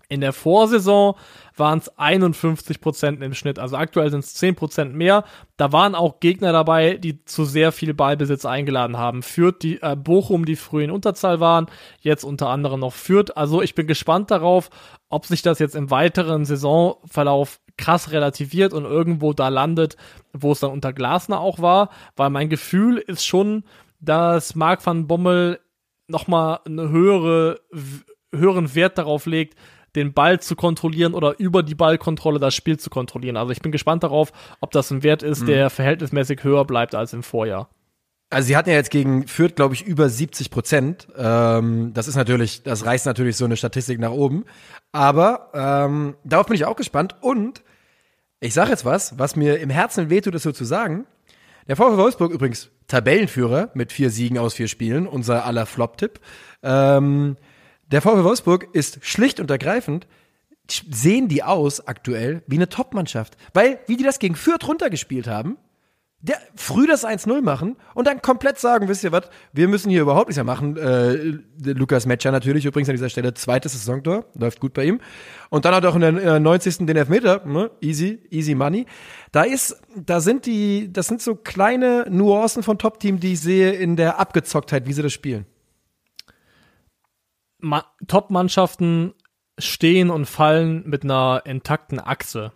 In der Vorsaison waren es 51 Prozent im Schnitt. Also aktuell sind es 10 Prozent mehr. Da waren auch Gegner dabei, die zu sehr viel Ballbesitz eingeladen haben. Fürth, die äh, Bochum, die früh in Unterzahl waren, jetzt unter anderem noch Fürth. Also ich bin gespannt darauf, ob sich das jetzt im weiteren Saisonverlauf krass relativiert und irgendwo da landet, wo es dann unter Glasner auch war. Weil mein Gefühl ist schon, dass Marc van Bommel nochmal eine höhere, höheren Wert darauf legt, den Ball zu kontrollieren oder über die Ballkontrolle das Spiel zu kontrollieren. Also ich bin gespannt darauf, ob das ein Wert ist, der verhältnismäßig höher bleibt als im Vorjahr. Also sie hatten ja jetzt gegen Fürth, glaube ich, über 70 Prozent. Ähm, das ist natürlich, das reißt natürlich so eine Statistik nach oben. Aber ähm, darauf bin ich auch gespannt. Und ich sage jetzt was, was mir im Herzen wehtut, das so zu sagen. Der VfL Wolfsburg übrigens Tabellenführer mit vier Siegen aus vier Spielen, unser aller Flop-Tipp. Ähm, der VfL Wolfsburg ist schlicht und ergreifend, sehen die aus aktuell wie eine Top-Mannschaft. Weil, wie die das gegen Fürth runtergespielt haben, der, früh das 1-0 machen und dann komplett sagen, wisst ihr was, wir müssen hier überhaupt nichts mehr machen. Äh, Lukas Metscher natürlich übrigens an dieser Stelle zweites Saisontor, läuft gut bei ihm. Und dann hat er auch in der, in der 90. den Elfmeter, ne? easy, easy money. Da ist, da sind die, das sind so kleine Nuancen von Top-Team, die ich sehe in der Abgezocktheit, wie sie das spielen. Ma Top-Mannschaften stehen und fallen mit einer intakten Achse.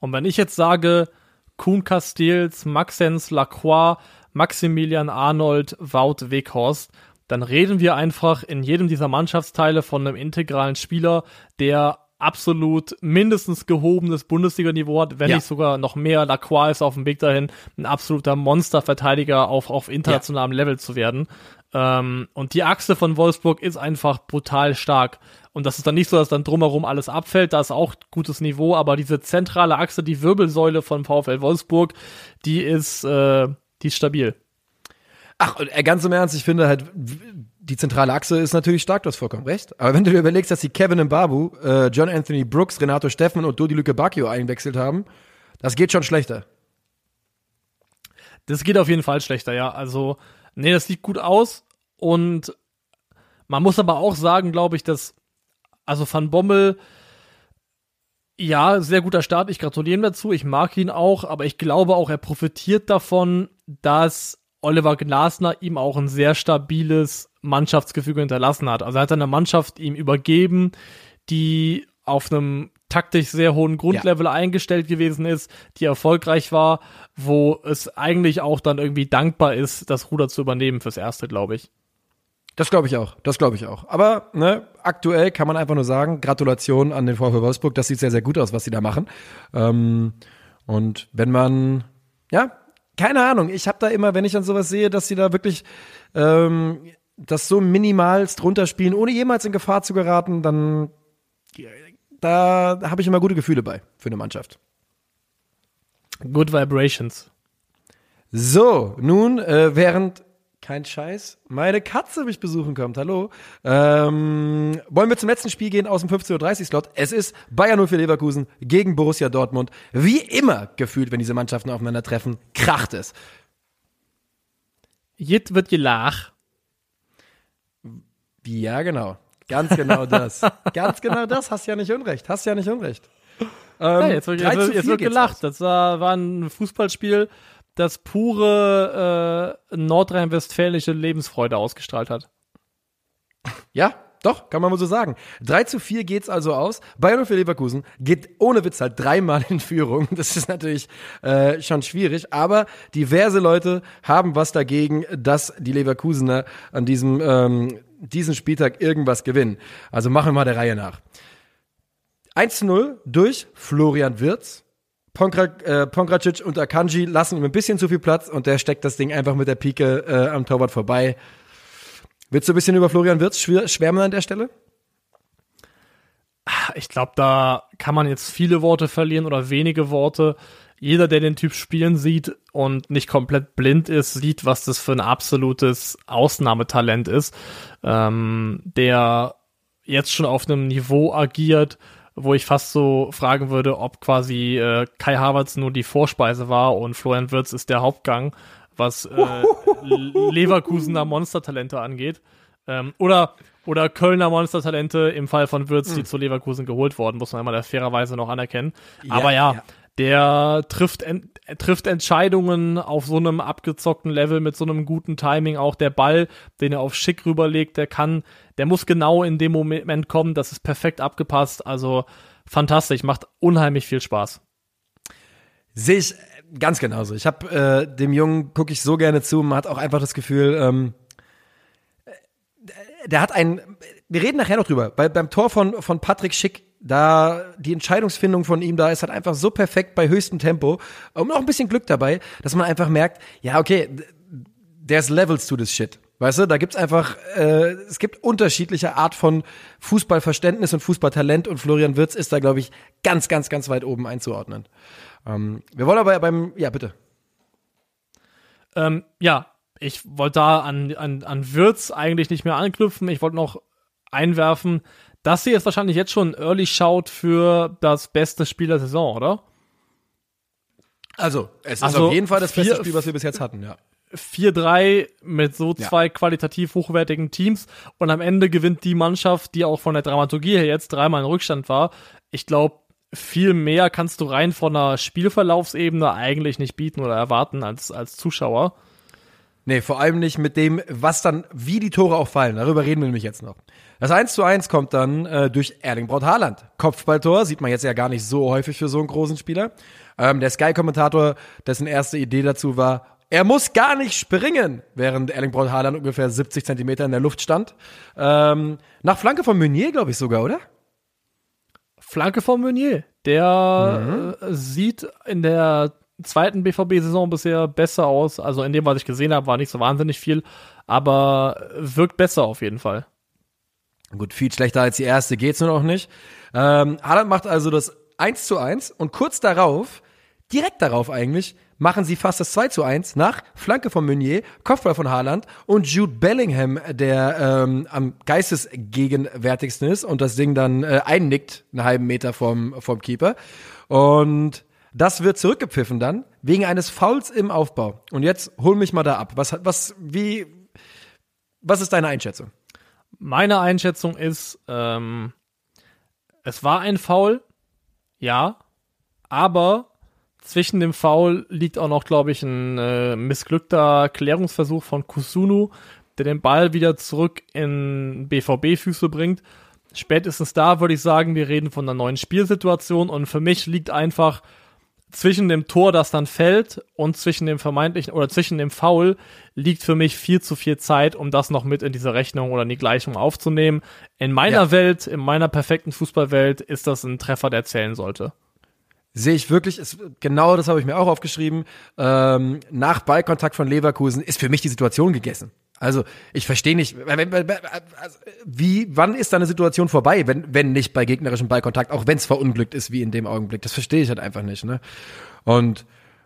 Und wenn ich jetzt sage, Kuhn Castells, Maxens, Lacroix, Maximilian Arnold, Wout Weghorst, dann reden wir einfach in jedem dieser Mannschaftsteile von einem integralen Spieler, der absolut mindestens gehobenes Bundesliga-Niveau hat, wenn Ja. nicht sogar noch mehr. Lacroix ist auf dem Weg dahin, ein absoluter Monsterverteidiger auf, auf internationalem Level zu werden. Ähm, und die Achse von Wolfsburg ist einfach brutal stark. Und das ist dann nicht so, dass dann drumherum alles abfällt, da ist auch gutes Niveau, aber diese zentrale Achse, die Wirbelsäule von VfL Wolfsburg, die ist, äh, die ist stabil. Ach, und, äh, ganz im Ernst, ich finde halt, die zentrale Achse ist natürlich stark, du hast vollkommen recht. Aber wenn du dir überlegst, dass sie Kevin Mbabu, äh, John Anthony Brooks, Renato Steffen und Dodi Luke Bacchio einwechselt haben, das geht schon schlechter. Das geht auf jeden Fall schlechter, ja. Also, nee, das sieht gut aus. Und man muss aber auch sagen, glaube ich, dass, also Van Bommel, ja, sehr guter Start. Ich gratuliere ihm dazu. Ich mag ihn auch, aber ich glaube auch, er profitiert davon, dass Oliver Glasner ihm auch ein sehr stabiles Mannschaftsgefüge hinterlassen hat. Also er hat eine Mannschaft ihm übergeben, die auf einem taktisch sehr hohen Grundlevel eingestellt gewesen ist, die erfolgreich war, wo es eigentlich auch dann irgendwie dankbar ist, das Ruder zu übernehmen fürs Erste, glaube ich. Das glaube ich auch, das glaube ich auch. Aber ne, aktuell kann man einfach nur sagen, Gratulation an den VfL Wolfsburg, das sieht sehr, sehr gut aus, was sie da machen. Ähm, und wenn man, ja, keine Ahnung, ich habe da immer, wenn ich dann sowas sehe, dass sie da wirklich ähm, das so minimalst runterspielen, ohne jemals in Gefahr zu geraten, dann da habe ich immer gute Gefühle bei für eine Mannschaft. Good Vibrations. So, nun, äh, während kein Scheiß, meine Katze mich besuchen kommt, hallo, ähm, wollen wir zum letzten Spiel gehen aus dem 15.30 Uhr Slot. Es ist Bayern 04 Leverkusen gegen Borussia Dortmund. Wie immer gefühlt, wenn diese Mannschaften aufeinandertreffen, kracht es. Jit wird gelach. Ja, genau. Ganz genau das. Ganz genau das. Hast ja nicht Unrecht. Hast ja nicht Unrecht. Ähm, Ja, jetzt wird, 3 jetzt jetzt 4 wird gelacht. aus. Das war, war ein Fußballspiel, das pure äh, nordrhein-westfälische Lebensfreude ausgestrahlt hat. Ja, doch, kann man mal so sagen. 3 zu 4 geht's also aus. Bayern für Leverkusen geht ohne Witz halt dreimal in Führung. Das ist natürlich äh, schon schwierig, aber diverse Leute haben was dagegen, dass die Leverkusener an diesem ähm, diesen Spieltag irgendwas gewinnen. Also machen wir mal der Reihe nach. 1 zu 0 durch Florian Wirz. Ponkra, äh, Pongracic und Akanji lassen ihm ein bisschen zu viel Platz und der steckt das Ding einfach mit der Pike äh, am Torwart vorbei. Willst du ein bisschen über Florian Wirtz schwärmen an der Stelle? Ich glaube, da kann man jetzt viele Worte verlieren oder wenige Worte. Jeder, der den Typ spielen sieht und nicht komplett blind ist, sieht, was das für ein absolutes Ausnahmetalent ist, ähm, der jetzt schon auf einem Niveau agiert, wo ich fast so fragen würde, ob quasi äh, Kai Havertz nur die Vorspeise war und Florian Wirtz ist der Hauptgang was äh, Leverkusener Monstertalente angeht. Ähm, oder, oder Kölner Monstertalente im Fall von Würz, mhm. die zu Leverkusen geholt worden, muss man einmal der fairerweise noch anerkennen. Ja, Aber ja, ja, der trifft, en trifft Entscheidungen auf so einem abgezockten Level mit so einem guten Timing. Auch der Ball, den er auf Schick rüberlegt, der kann, der muss genau in dem Moment kommen. Das ist perfekt abgepasst. Also fantastisch, macht unheimlich viel Spaß. Sehe ich Ganz genauso. Ich habe äh, dem Jungen gucke ich so gerne zu. Man hat auch einfach das Gefühl, ähm, der hat ein. Wir reden nachher noch drüber. Bei, beim Tor von von Patrick Schick, da die Entscheidungsfindung von ihm da ist halt einfach so perfekt bei höchstem Tempo und auch ein bisschen Glück dabei, dass man einfach merkt, ja okay, there's levels to this shit. Weißt du, da gibt's einfach, äh, es gibt unterschiedliche Art von Fußballverständnis und Fußballtalent und Florian Wirtz ist da, glaube ich, ganz, ganz, ganz weit oben einzuordnen. Ähm, wir wollen aber beim, ja, bitte. Ähm, ja, ich wollte da an, an, an Wirtz eigentlich nicht mehr anknüpfen. Ich wollte noch einwerfen, dass sie jetzt wahrscheinlich jetzt schon Early schaut für das beste Spiel der Saison, oder? Also, es ist also auf jeden Fall das vier, beste Spiel, was wir bis jetzt hatten, ja. 4-3 mit so zwei ja. qualitativ hochwertigen Teams und am Ende gewinnt die Mannschaft, die auch von der Dramaturgie her jetzt dreimal in Rückstand war. Ich glaube, viel mehr kannst du rein von einer Spielverlaufsebene eigentlich nicht bieten oder erwarten als, als Zuschauer. Nee, vor allem nicht mit dem, was dann, wie die Tore auch fallen. Darüber reden wir nämlich jetzt noch. Das 1 zu 1 kommt dann äh, durch Erling Braut Haaland. Kopfballtor, sieht man jetzt ja gar nicht so häufig für so einen großen Spieler. Ähm, der Sky-Kommentator, dessen erste Idee dazu war, er muss gar nicht springen, während Erling Braut Haaland ungefähr 70 Zentimeter in der Luft stand. Ähm, nach Flanke von Meunier, glaube ich sogar, oder? Flanke von Meunier. Der mhm. äh, sieht in der zweiten BVB-Saison bisher besser aus. Also in dem, was ich gesehen habe, war nicht so wahnsinnig viel, aber wirkt besser auf jeden Fall. Gut, viel schlechter als die erste geht's nur noch nicht. Ähm, Haaland macht also das 1 zu 1 und kurz darauf, direkt darauf eigentlich, machen sie fast das 2 zu 1 nach Flanke von Meunier, Kopfball von Haaland und Jude Bellingham, der ähm, am geistesgegenwärtigsten ist und das Ding dann äh, einnickt, einen halben Meter vom, vom Keeper. Und das wird zurückgepfiffen dann, wegen eines Fouls im Aufbau. Und jetzt hol mich mal da ab. Was, was, wie, was ist deine Einschätzung? Meine Einschätzung ist, ähm, es war ein Foul, ja, aber zwischen dem Foul liegt auch noch, glaube ich, ein äh, missglückter Klärungsversuch von Kusunu, der den Ball wieder zurück in BVB-Füße bringt. Spätestens da würde ich sagen, wir reden von einer neuen Spielsituation und für mich liegt einfach zwischen dem Tor, das dann fällt und zwischen dem vermeintlichen oder zwischen dem Foul liegt für mich viel zu viel Zeit, um das noch mit in diese Rechnung oder in die Gleichung aufzunehmen. In meiner ja. Welt, in meiner perfekten Fußballwelt ist das ein Treffer, der zählen sollte sehe ich wirklich, ist, genau das habe ich mir auch aufgeschrieben. Ähm, nach Ballkontakt von Leverkusen ist für mich die Situation gegessen. Also ich verstehe nicht, wie, wann ist da eine Situation vorbei, wenn, wenn nicht bei gegnerischem Ballkontakt, auch wenn es verunglückt ist wie in dem Augenblick. Das verstehe ich halt einfach nicht. Ne? Und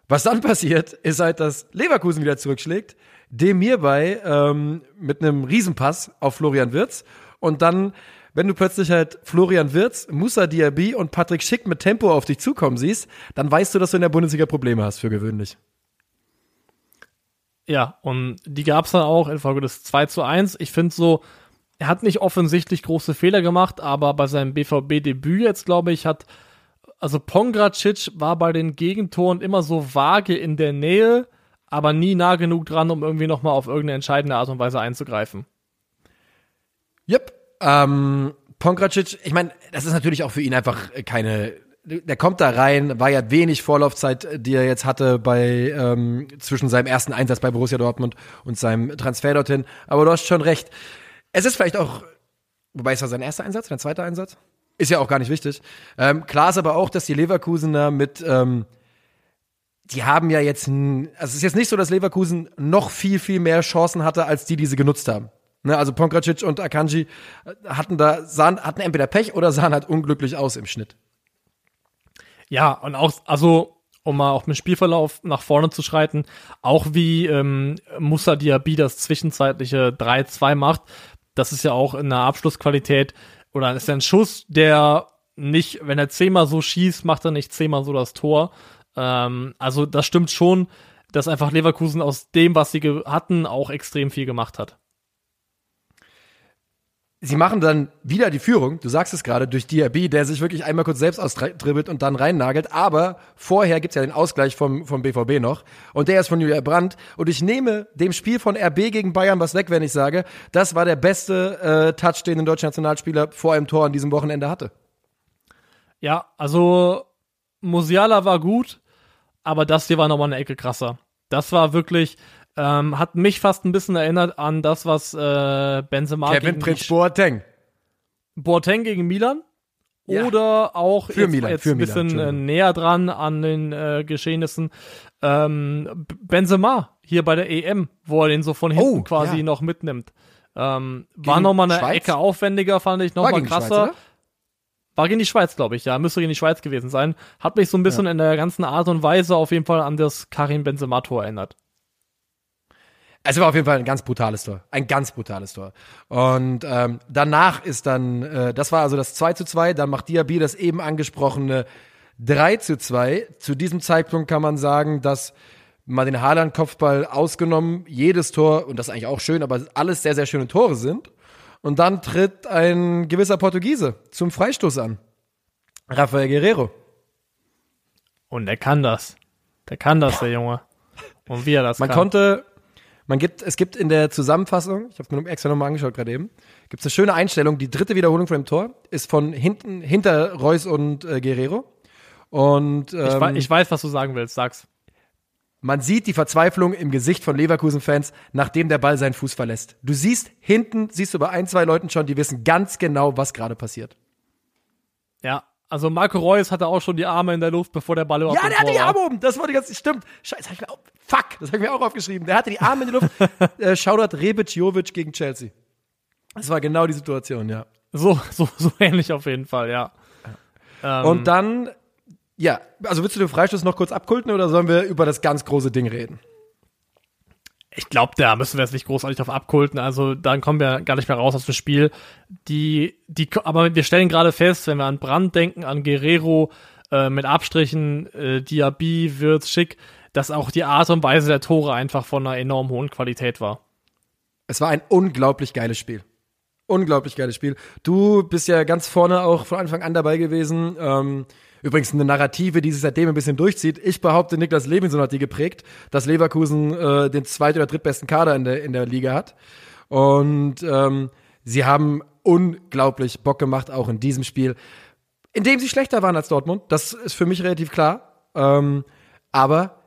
was dann passiert, ist halt, dass Leverkusen wieder zurückschlägt, dem hierbei ähm, mit einem Riesenpass auf Florian Wirz und dann wenn du plötzlich halt Florian Wirz, Musa Diaby und Patrick Schick mit Tempo auf dich zukommen siehst, dann weißt du, dass du in der Bundesliga Probleme hast für gewöhnlich. Ja, und die gab's dann auch in Folge des 2 zu 1. Ich finde so, er hat nicht offensichtlich große Fehler gemacht, aber bei seinem BVB-Debüt jetzt, glaube ich, hat, also Pongracic war bei den Gegentoren immer so vage in der Nähe, aber nie nah genug dran, um irgendwie nochmal auf irgendeine entscheidende Art und Weise einzugreifen. Yep. Ähm, Pongracic, ich meine, das ist natürlich auch für ihn einfach keine. Der kommt da rein, war ja wenig Vorlaufzeit, die er jetzt hatte bei ähm, zwischen seinem ersten Einsatz bei Borussia Dortmund und seinem Transfer dorthin. Aber du hast schon recht. Es ist vielleicht auch, wobei es war sein erster Einsatz, sein zweiter Einsatz, ist ja auch gar nicht wichtig. Ähm, klar ist aber auch, dass die Leverkusener mit ähm, die haben ja jetzt, also es ist jetzt nicht so, dass Leverkusen noch viel, viel mehr Chancen hatte, als die, die sie genutzt haben. Ne, also Pongracic und Akanji hatten da, sahen, hatten entweder Pech oder sahen halt unglücklich aus im Schnitt. Ja, und auch, also, um mal auch mit Spielverlauf nach vorne zu schreiten, auch wie ähm, Musa Diaby das zwischenzeitliche 3-2 macht, das ist ja auch in der Abschlussqualität, oder ist ja ein Schuss, der nicht, wenn er zehnmal so schießt, macht er nicht zehnmal so das Tor. Ähm, also das stimmt schon, dass einfach Leverkusen aus dem, was sie hatten, auch extrem viel gemacht hat sie machen dann wieder die Führung, du sagst es gerade, durch Diaby, der sich wirklich einmal kurz selbst austribbelt und dann reinnagelt, aber vorher gibt's ja den Ausgleich vom, vom BVB noch und der ist von Julia Brandt und ich nehme dem Spiel von RB gegen Bayern was weg, wenn ich sage, das war der beste äh, Touch, den ein deutscher Nationalspieler vor einem Tor an diesem Wochenende hatte. Ja, also Musiala war gut, aber das hier war nochmal eine Ecke krasser. Das war wirklich, ähm, hat mich fast ein bisschen erinnert an das, was äh, Benzema Kevin gegen Prince Boateng. Boateng gegen Milan. Ja. Oder auch für jetzt, Milan, jetzt für ein bisschen Milan, äh, näher dran an den äh, Geschehnissen. Ähm, Benzema hier bei der EM, wo er den so von hinten oh, quasi ja. noch mitnimmt. Ähm, war nochmal eine Schweiz? Ecke aufwendiger, fand ich nochmal krasser. Schweiz, war gegen die Schweiz, glaube ich, ja. Müsste gegen die Schweiz gewesen sein. Hat mich so ein bisschen Ja. in der ganzen Art und Weise auf jeden Fall an das Karim Benzema-Tor erinnert. Es war auf jeden Fall ein ganz brutales Tor. Ein ganz brutales Tor. Und ähm, danach ist dann, äh, das war also das 2 zu 2, dann macht Diaby das eben angesprochene 3 zu 2. Zu diesem Zeitpunkt kann man sagen, dass mal den Haaland-Kopfball ausgenommen, jedes Tor, und das ist eigentlich auch schön, aber alles sehr, sehr schöne Tore sind. Und dann tritt ein gewisser Portugiese zum Freistoß an. Rafael Guerrero. Und der kann das. Der kann das, der Junge. Und wie er das Man kann. konnte, man gibt, es gibt in der Zusammenfassung, ich habe mir extra nochmal angeschaut gerade eben, gibt es eine schöne Einstellung. Die dritte Wiederholung von dem Tor ist von hinten, hinter Reus und äh, Guerrero. Und ähm, ich, ich weiß, was du sagen willst. Sag's. man sieht die Verzweiflung im Gesicht von Leverkusen-Fans, nachdem der Ball seinen Fuß verlässt. Du siehst hinten, siehst du bei ein, zwei Leuten schon, die wissen ganz genau, was gerade passiert. Ja. Also Marco Reus hatte auch schon die Arme in der Luft, bevor der Ball überhaupt Ja, der hatte die. Arme oben. Das war die ganze, stimmt. Scheiße, hab ich mir auch, fuck, das habe ich mir auch aufgeschrieben. Der hatte die Arme in die Luft. äh, Shoutout Rebic Jovic gegen Chelsea. Das war genau die Situation, ja. So, so, so ähnlich auf jeden Fall, ja. Ähm, Und dann, ja, also willst du den Freistoß noch kurz abkulten oder sollen wir über das ganz große Ding reden? Ich glaube, da müssen wir jetzt nicht großartig drauf abkulten. Also dann kommen wir gar nicht mehr raus aus dem Spiel. Die, die, aber wir stellen gerade fest, wenn wir an Brand denken, an Guerrero äh, mit Abstrichen, äh, Diaby, Wirtz, Schick, dass auch die Art und Weise der Tore einfach von einer enorm hohen Qualität war. Es war ein unglaublich geiles Spiel. Unglaublich geiles Spiel. Du bist ja ganz vorne auch von Anfang an dabei gewesen. Ähm, übrigens eine Narrative, die sich seitdem ein bisschen durchzieht. Ich behaupte, Niklas Levinson hat die geprägt, dass Leverkusen äh, den zweit- oder drittbesten Kader in der, in der Liga hat. Und ähm, sie haben unglaublich Bock gemacht, auch in diesem Spiel, in dem sie schlechter waren als Dortmund. Das ist für mich relativ klar. Ähm, aber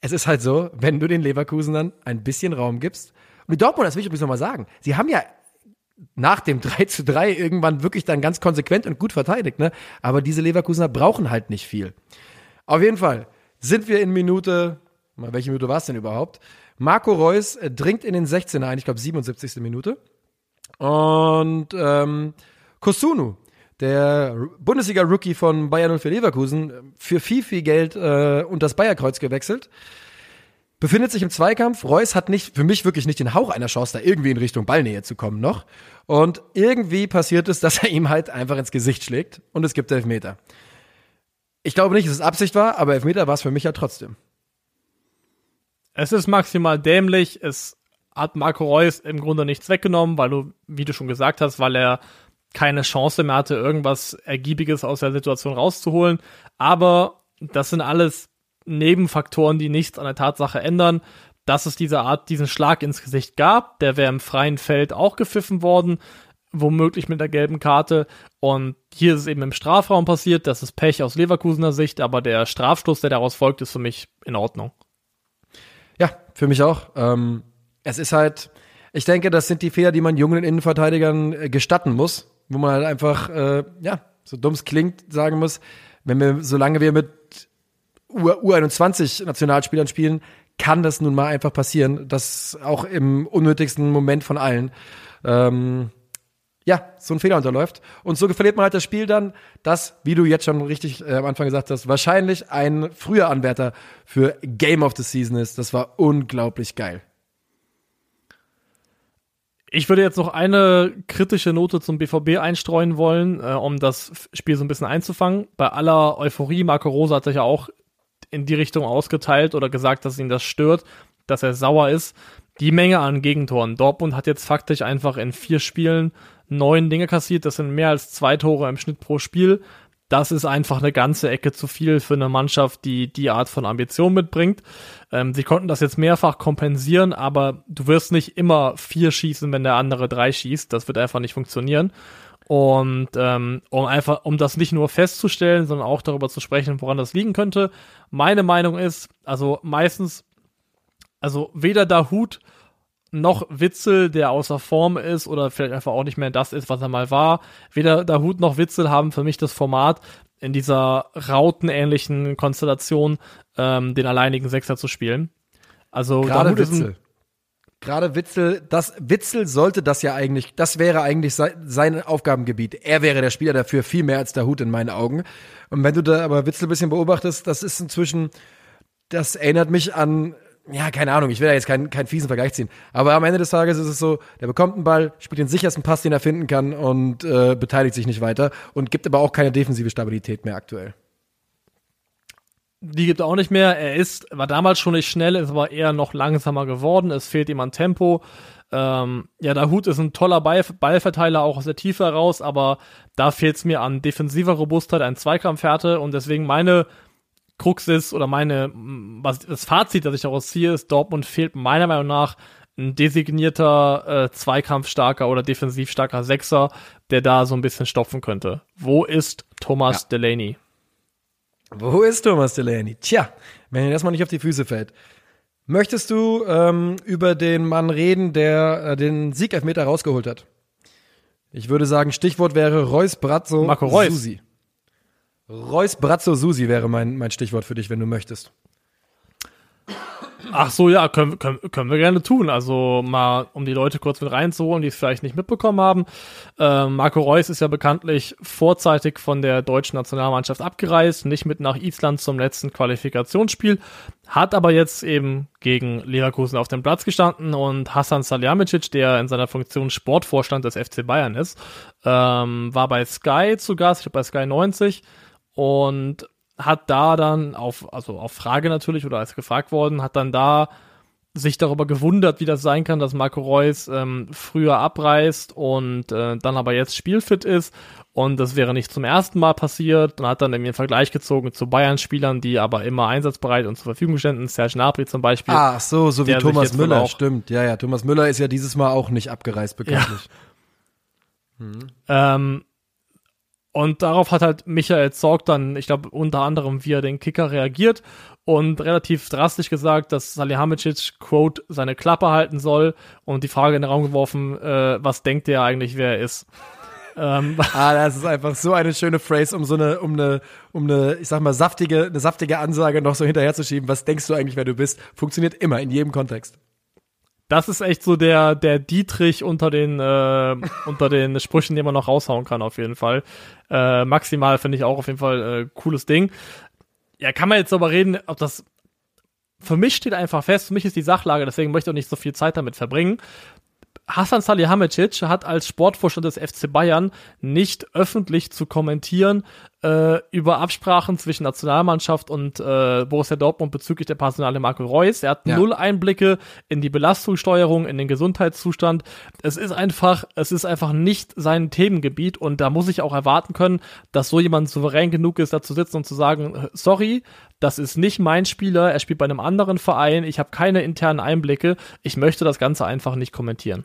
es ist halt so, wenn du den Leverkusenern ein bisschen Raum gibst. Und die Dortmund, das will ich übrigens nochmal sagen, sie haben ja nach dem 3 zu 3 irgendwann wirklich dann ganz konsequent und gut verteidigt, ne? Aber diese Leverkusener brauchen halt nicht viel. Auf jeden Fall sind wir in Minute, mal, welche Minute war es denn überhaupt? Marco Reus äh, dringt in den 16er ein, ich glaube 77. Minute. Und ähm, Kosunu, der Bundesliga-Rookie von Bayern 04 Leverkusen, für viel, viel Geld äh, und das Bayerkreuz gewechselt. Befindet sich im Zweikampf. Reus hat nicht, für mich wirklich nicht den Hauch einer Chance, da irgendwie in Richtung Ballnähe zu kommen noch. Und irgendwie passiert es, dass er ihm halt einfach ins Gesicht schlägt und es gibt Elfmeter. Ich glaube nicht, dass es Absicht war, aber Elfmeter war es für mich ja trotzdem. Es ist maximal dämlich. Es hat Marco Reus im Grunde nichts weggenommen, weil du, wie du schon gesagt hast, weil er keine Chance mehr hatte, irgendwas Ergiebiges aus der Situation rauszuholen. Aber das sind alles Nebenfaktoren, die nichts an der Tatsache ändern, dass es diese Art, diesen Schlag ins Gesicht gab. Der wäre im freien Feld auch gepfiffen worden. womöglich mit der gelben Karte. Und hier ist es eben im Strafraum passiert. Das ist Pech aus Leverkusener Sicht, aber der Strafstoß, der daraus folgt, ist für mich in Ordnung. Ja, für mich auch. Ähm, es ist halt, ich denke, das sind die Fehler, die man jungen Innenverteidigern äh, gestatten muss, wo man halt einfach, äh, ja, so dumm es klingt, sagen muss, wenn wir, solange wir mit U21 Nationalspielern spielen, kann das nun mal einfach passieren, dass auch im unnötigsten Moment von allen ähm, ja, so ein Fehler unterläuft. Und so verliert man halt das Spiel dann, das, wie du jetzt schon richtig äh, am Anfang gesagt hast, wahrscheinlich ein früher Anwärter für Game of the Season ist. Das war unglaublich geil. Ich würde jetzt noch eine kritische Note zum BVB einstreuen wollen, äh, um das Spiel so ein bisschen einzufangen. Bei aller Euphorie, Marco Rosa hat sich ja auch in die Richtung ausgeteilt oder gesagt, dass ihn das stört, dass er sauer ist. Die Menge an Gegentoren. Dortmund hat jetzt faktisch einfach in vier Spielen neun Dinge kassiert. Das sind mehr als zwei Tore im Schnitt pro Spiel. Das ist einfach eine ganze Ecke zu viel für eine Mannschaft, die die Art von Ambition mitbringt. Ähm, sie konnten das jetzt mehrfach kompensieren, aber du wirst nicht immer vier schießen, wenn der andere drei schießt. Das wird einfach nicht funktionieren. Und ähm, um einfach, um das nicht nur festzustellen, sondern auch darüber zu sprechen, woran das liegen könnte. Meine Meinung ist, also meistens, also weder Dahut noch Witzel, der außer Form ist oder vielleicht einfach auch nicht mehr das ist, was er mal war. Weder Dahut noch Witzel haben für mich das Format, in dieser rautenähnlichen Konstellation ähm, den alleinigen Sechser zu spielen. Also gerade Witzel. Gerade Witzel, das Witzel sollte das ja eigentlich, das wäre eigentlich sein, Aufgabengebiet. Er wäre der Spieler dafür viel mehr als der Hut in meinen Augen. Und wenn du da aber Witzel ein bisschen beobachtest, das ist inzwischen, das erinnert mich an ja, keine Ahnung, ich will da jetzt keinen, keinen fiesen Vergleich ziehen. Aber am Ende des Tages ist es so, der bekommt einen Ball, spielt den sichersten Pass, den er finden kann und äh, beteiligt sich nicht weiter und gibt aber auch keine defensive Stabilität mehr aktuell. Die gibt er auch nicht mehr. Er ist, war damals schon nicht schnell, ist aber eher noch langsamer geworden. Es fehlt ihm an Tempo. Ähm, ja, der Hut ist ein toller Ball, Ballverteiler, auch aus der Tiefe heraus, aber da fehlt es mir an defensiver Robustheit, an Zweikampfhärte und deswegen meine Krux ist oder meine, was das Fazit, das ich daraus ziehe, ist, Dortmund fehlt meiner Meinung nach ein designierter äh, zweikampfstarker oder defensiv starker Sechser, der da so ein bisschen stopfen könnte. Wo ist Thomas ja. Delaney? Wo ist Thomas Delaney? Tja, wenn er erstmal nicht auf die Füße fällt. Möchtest du ähm, über den Mann reden, der äh, den Siegelfmeter rausgeholt hat? Ich würde sagen, Stichwort wäre Reus Brazzo Marco Reus. Susi. Reus Brazzo Susi wäre mein, mein Stichwort für dich, wenn du möchtest. Ach so, ja, können, können, können wir gerne tun. Also mal, um die Leute kurz mit reinzuholen, die es vielleicht nicht mitbekommen haben. Äh, Marco Reus ist ja bekanntlich vorzeitig von der deutschen Nationalmannschaft abgereist, nicht mit nach Island zum letzten Qualifikationsspiel, hat aber jetzt eben gegen Leverkusen auf dem Platz gestanden und Hassan Salihamidzic, der in seiner Funktion Sportvorstand des FC Bayern ist, ähm, war bei Sky zu Gast, ich glaube bei Sky 90 und hat da dann auf, also auf Frage natürlich oder als gefragt worden, hat dann da sich darüber gewundert, wie das sein kann, dass Marco Reus ähm, früher abreist und äh, dann aber jetzt spielfit ist. Und das wäre nicht zum ersten Mal passiert und hat dann einen Vergleich gezogen zu Bayern-Spielern, die aber immer einsatzbereit und zur Verfügung ständen. Serge Gnabry zum Beispiel. Ach so, so wie Thomas Müller, stimmt. Ja, ja, Thomas Müller ist ja dieses Mal auch nicht abgereist, bekanntlich. Ja. Hm. Ähm, und darauf hat halt Michael Zorg dann, ich glaube, unter anderem via den Kicker reagiert und relativ drastisch gesagt, dass Salihamidzic, quote, seine Klappe halten soll und die Frage in den Raum geworfen, äh, was denkt der eigentlich, wer er ist. ähm, ah, das ist einfach so eine schöne Phrase, um so eine, um eine, um eine, ich sag mal, saftige, eine saftige Ansage noch so hinterherzuschieben. Was denkst du eigentlich, wer du bist? Funktioniert immer, in jedem Kontext. Das ist echt so der, der Dietrich unter den, äh, unter den Sprüchen, den man noch raushauen kann, auf jeden Fall. Äh, maximal finde ich auch auf jeden Fall äh, cooles Ding. Ja, kann man jetzt aber reden, ob das. Für mich steht einfach fest, für mich ist die Sachlage, deswegen möchte ich auch nicht so viel Zeit damit verbringen. Hassan Salihamidzic hat als Sportvorstand des FC Bayern nicht öffentlich zu kommentieren äh, über Absprachen zwischen Nationalmannschaft und äh, Borussia Dortmund bezüglich der Personale Marco Reus. Er hat ja. null Einblicke in die Belastungssteuerung, in den Gesundheitszustand. Es ist einfach, es ist einfach nicht sein Themengebiet und da muss ich auch erwarten können, dass so jemand souverän genug ist, da zu sitzen und zu sagen, sorry, das ist nicht mein Spieler, er spielt bei einem anderen Verein, ich habe keine internen Einblicke, ich möchte das Ganze einfach nicht kommentieren.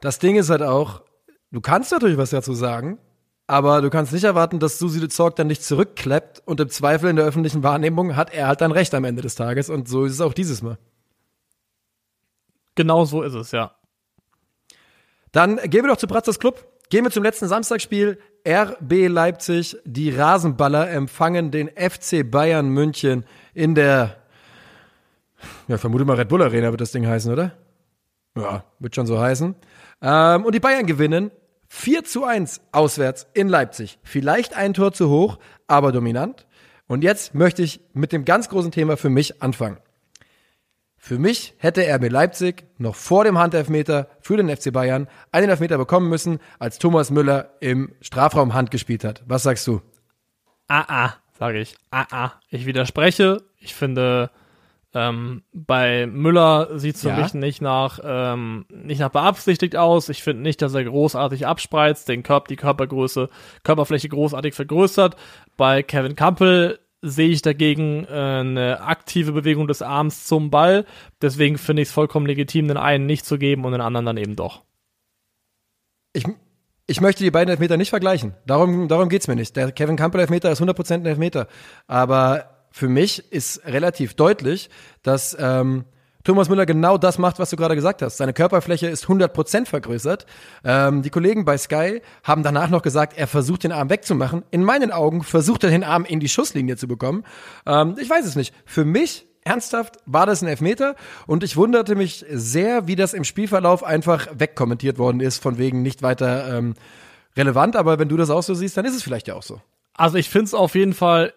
Das Ding ist halt auch, du kannst natürlich was dazu sagen, aber du kannst nicht erwarten, dass Susi de Zorg dann nicht zurückklappt und im Zweifel in der öffentlichen Wahrnehmung hat er halt dann recht am Ende des Tages und so ist es auch dieses Mal. Genau so ist es, ja. Dann gehen wir doch zu Pratzes Club. Gehen wir zum letzten Samstagsspiel. RB Leipzig, die Rasenballer empfangen den FC Bayern München in der, ja, vermute mal Red Bull Arena wird das Ding heißen, oder? Ja, wird schon so heißen. Ähm, und die Bayern gewinnen 4 zu 1 auswärts in Leipzig. Vielleicht ein Tor zu hoch, aber dominant. Und jetzt möchte ich mit dem ganz großen Thema für mich anfangen. Für mich hätte RB Leipzig noch vor dem Handelfmeter für den FC Bayern einen Elfmeter bekommen müssen, als Thomas Müller im Strafraum Hand gespielt hat. Was sagst du? Ah, ah, sage ich. Ah, ah. Ich widerspreche. Ich finde, ähm, bei Müller sieht es für ja. mich nicht nach, ähm, nicht nach beabsichtigt aus. Ich finde nicht, dass er großartig abspreizt, den Körper, die Körpergröße, Körperfläche großartig vergrößert. Bei Kevin Campbell sehe ich dagegen äh, eine aktive Bewegung des Arms zum Ball. Deswegen finde ich es vollkommen legitim, den einen nicht zu geben und den anderen dann eben doch. Ich, ich möchte die beiden Elfmeter nicht vergleichen. Darum, darum es mir nicht. Der Kevin Campbell Elfmeter ist 100% ein Elfmeter. Aber für mich ist relativ deutlich, dass ähm, Thomas Müller genau das macht, was du gerade gesagt hast. Seine Körperfläche ist 100% vergrößert. Ähm, die Kollegen bei Sky haben danach noch gesagt, er versucht den Arm wegzumachen. In meinen Augen versucht er den Arm in die Schusslinie zu bekommen. Ähm, ich weiß es nicht. Für mich ernsthaft war das ein Elfmeter und ich wunderte mich sehr, wie das im Spielverlauf einfach wegkommentiert worden ist, von wegen nicht weiter ähm, relevant. Aber wenn du das auch so siehst, dann ist es vielleicht ja auch so. Also ich finde es auf jeden Fall,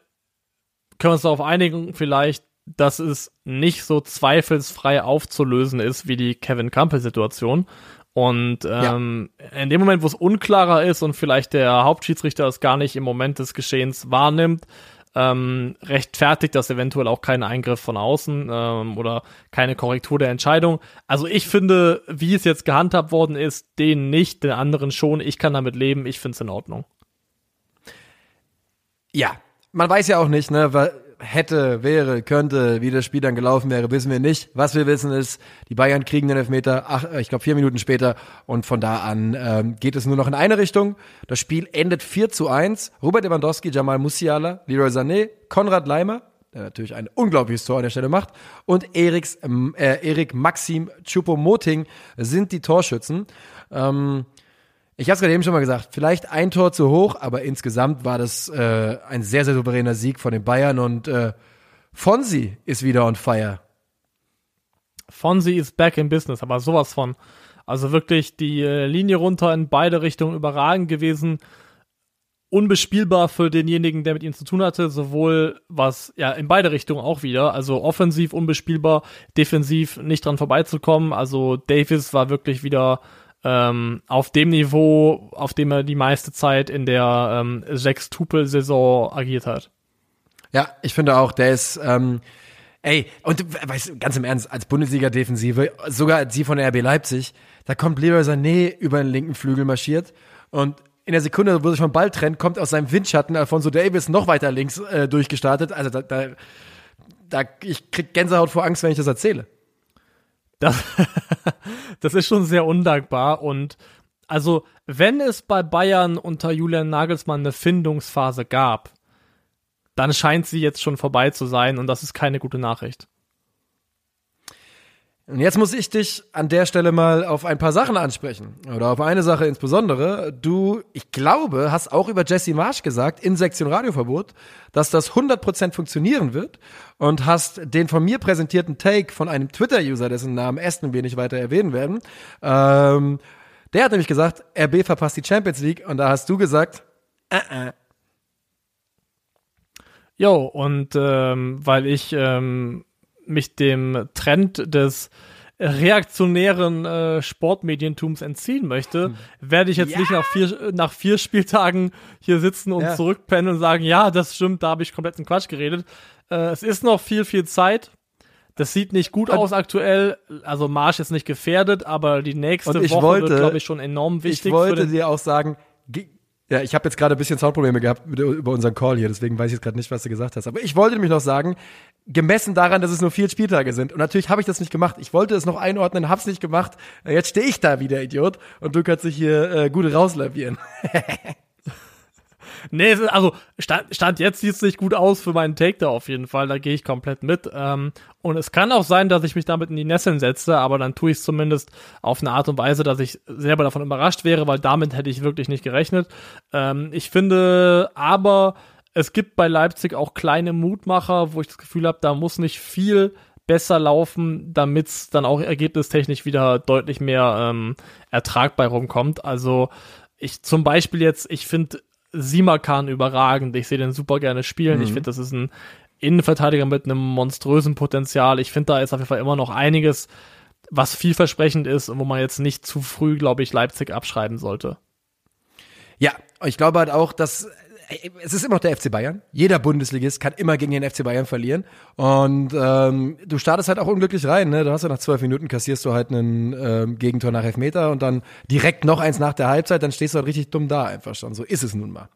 können wir uns darauf einigen, vielleicht dass es nicht so zweifelsfrei aufzulösen ist wie die Kevin Campbell-Situation. Und ähm, ja. in dem Moment, wo es unklarer ist und vielleicht der Hauptschiedsrichter es gar nicht im Moment des Geschehens wahrnimmt, ähm, rechtfertigt das eventuell auch keinen Eingriff von außen ähm, oder keine Korrektur der Entscheidung. Also ich finde, wie es jetzt gehandhabt worden ist, den nicht, den anderen schon. Ich kann damit leben. Ich finde es in Ordnung. Ja, man weiß ja auch nicht, ne, hätte, wäre, könnte, wie das Spiel dann gelaufen wäre, wissen wir nicht. Was wir wissen ist, die Bayern kriegen den Elfmeter, ach, ich glaube vier Minuten später und von da an ähm, geht es nur noch in eine Richtung. Das Spiel endet 4 zu 1. Robert Lewandowski, Jamal Musiala, Leroy Sané, Konrad Leimer, der natürlich ein unglaubliches Tor an der Stelle macht, und Eriks, äh, Erik Maxim Choupo-Moting sind die Torschützen. Ähm, ich habe es gerade eben schon mal gesagt, vielleicht ein Tor zu hoch, aber insgesamt war das äh, ein sehr, sehr souveräner Sieg von den Bayern und äh, Fonsi ist wieder on fire. Fonsi ist back in business, aber sowas von. Also wirklich die äh, Linie runter in beide Richtungen überragend gewesen. Unbespielbar für denjenigen, der mit ihm zu tun hatte, sowohl was, ja, in beide Richtungen auch wieder. Also offensiv unbespielbar, defensiv nicht dran vorbeizukommen. Also Davis war wirklich wieder ähm, auf dem Niveau, auf dem er die meiste Zeit in der ähm, Sechs-Tupel-Saison agiert hat. Ja, ich finde auch, der ist, ähm, ey, und weißt, ganz im Ernst, als Bundesliga-Defensive, sogar sie von RB Leipzig, da kommt Leroy Sané über den linken Flügel marschiert und in der Sekunde, wo sich vom Ball trennt, kommt aus seinem Windschatten Alfonso Davis noch weiter links äh, durchgestartet. Also da, da, da, ich krieg Gänsehaut vor Angst, wenn ich das erzähle. Das, das ist schon sehr undankbar und also, wenn es bei Bayern unter Julian Nagelsmann eine Findungsphase gab, dann scheint sie jetzt schon vorbei zu sein und das ist keine gute Nachricht. Und jetzt muss ich dich an der Stelle mal auf ein paar Sachen ansprechen. Oder auf eine Sache insbesondere. Du, ich glaube, hast auch über Jesse Marsch gesagt, in Sektion Radioverbot, dass das 100% funktionieren wird und hast den von mir präsentierten Take von einem Twitter-User, dessen Namen Aston wir nicht weiter erwähnen werden, ähm, der hat nämlich gesagt, RB verpasst die Champions League und da hast du gesagt, äh, äh. Jo, und ähm, weil ich ähm, mich dem Trend des reaktionären äh, Sportmedientums entziehen möchte, hm. werde ich jetzt ja. nicht nach vier, nach vier Spieltagen hier sitzen und ja. zurückpennen und sagen, ja, das stimmt, da habe ich kompletten Quatsch geredet. Äh, es ist noch viel, viel Zeit. Das sieht nicht gut aus aktuell. Also Marsch ist nicht gefährdet, aber die nächste Woche wollte, wird, glaube ich, schon enorm wichtig. Ich wollte dir auch sagen, Ja, ich habe jetzt gerade ein bisschen Soundprobleme gehabt mit, über unseren Call hier, deswegen weiß ich jetzt gerade nicht, was du gesagt hast. Aber ich wollte nämlich noch sagen, gemessen daran, dass es nur vier Spieltage sind, und natürlich habe ich das nicht gemacht. Ich wollte es noch einordnen, hab's nicht gemacht. Jetzt stehe ich da wieder, Idiot, und du kannst dich hier äh, gut rauslavieren. Nee, also stand, stand jetzt sieht es nicht gut aus für meinen Take da auf jeden Fall. Da gehe ich komplett mit. Ähm, und es kann auch sein, dass ich mich damit in die Nesseln setze, aber dann tue ich es zumindest auf eine Art und Weise, dass ich selber davon überrascht wäre, weil damit hätte ich wirklich nicht gerechnet. Ähm, ich finde aber, es gibt bei Leipzig auch kleine Mutmacher, wo ich das Gefühl habe, da muss nicht viel besser laufen, damit es dann auch ergebnistechnisch wieder deutlich mehr ähm, ertragbar rumkommt. Also ich zum Beispiel jetzt, ich finde Simakan überragend. Ich sehe den super gerne spielen. Mhm. Ich finde, das ist ein Innenverteidiger mit einem monströsen Potenzial. Ich finde, da ist auf jeden Fall immer noch einiges, was vielversprechend ist und wo man jetzt nicht zu früh, glaube ich, Leipzig abschreiben sollte. Ja, ich glaube halt auch, dass es ist immer noch der FC Bayern. Jeder Bundesligist kann immer gegen den FC Bayern verlieren. Und ähm, du startest halt auch unglücklich rein. Ne? Du hast ja nach zwölf Minuten kassierst du halt einen ähm, Gegentor nach Elfmeter und dann direkt noch eins nach der Halbzeit, dann stehst du halt richtig dumm da einfach schon. So ist es nun mal.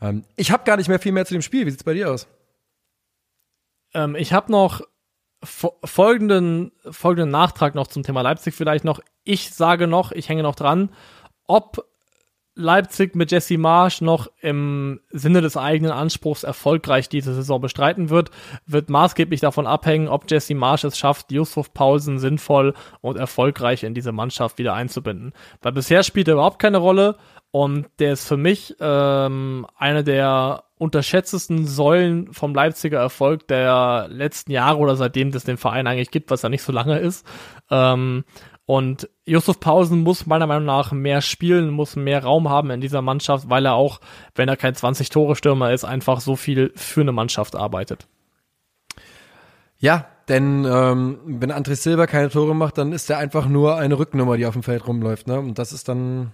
Ähm, ich habe gar nicht mehr viel mehr zu dem Spiel. Wie sieht's bei dir aus? Ähm, ich habe noch folgenden, folgenden Nachtrag noch zum Thema Leipzig vielleicht noch. Ich sage noch, ich hänge noch dran, ob Leipzig mit Jesse Marsch noch im Sinne des eigenen Anspruchs erfolgreich diese Saison bestreiten wird, wird maßgeblich davon abhängen, ob Jesse Marsch es schafft, Yusuf Paulsen sinnvoll und erfolgreich in diese Mannschaft wieder einzubinden. Weil bisher spielt er überhaupt keine Rolle und der ist für mich ähm, eine der unterschätztesten Säulen vom Leipziger Erfolg der letzten Jahre oder seitdem es den Verein eigentlich gibt, was ja nicht so lange ist. Ähm, und Yusuf Pausen muss meiner Meinung nach mehr spielen, muss mehr Raum haben in dieser Mannschaft, weil er auch, wenn er kein 20-Tore-Stürmer ist, einfach so viel für eine Mannschaft arbeitet. Ja, denn ähm, wenn André Silva keine Tore macht, dann ist er einfach nur eine Rücknummer, die auf dem Feld rumläuft. Ne? Und das ist dann,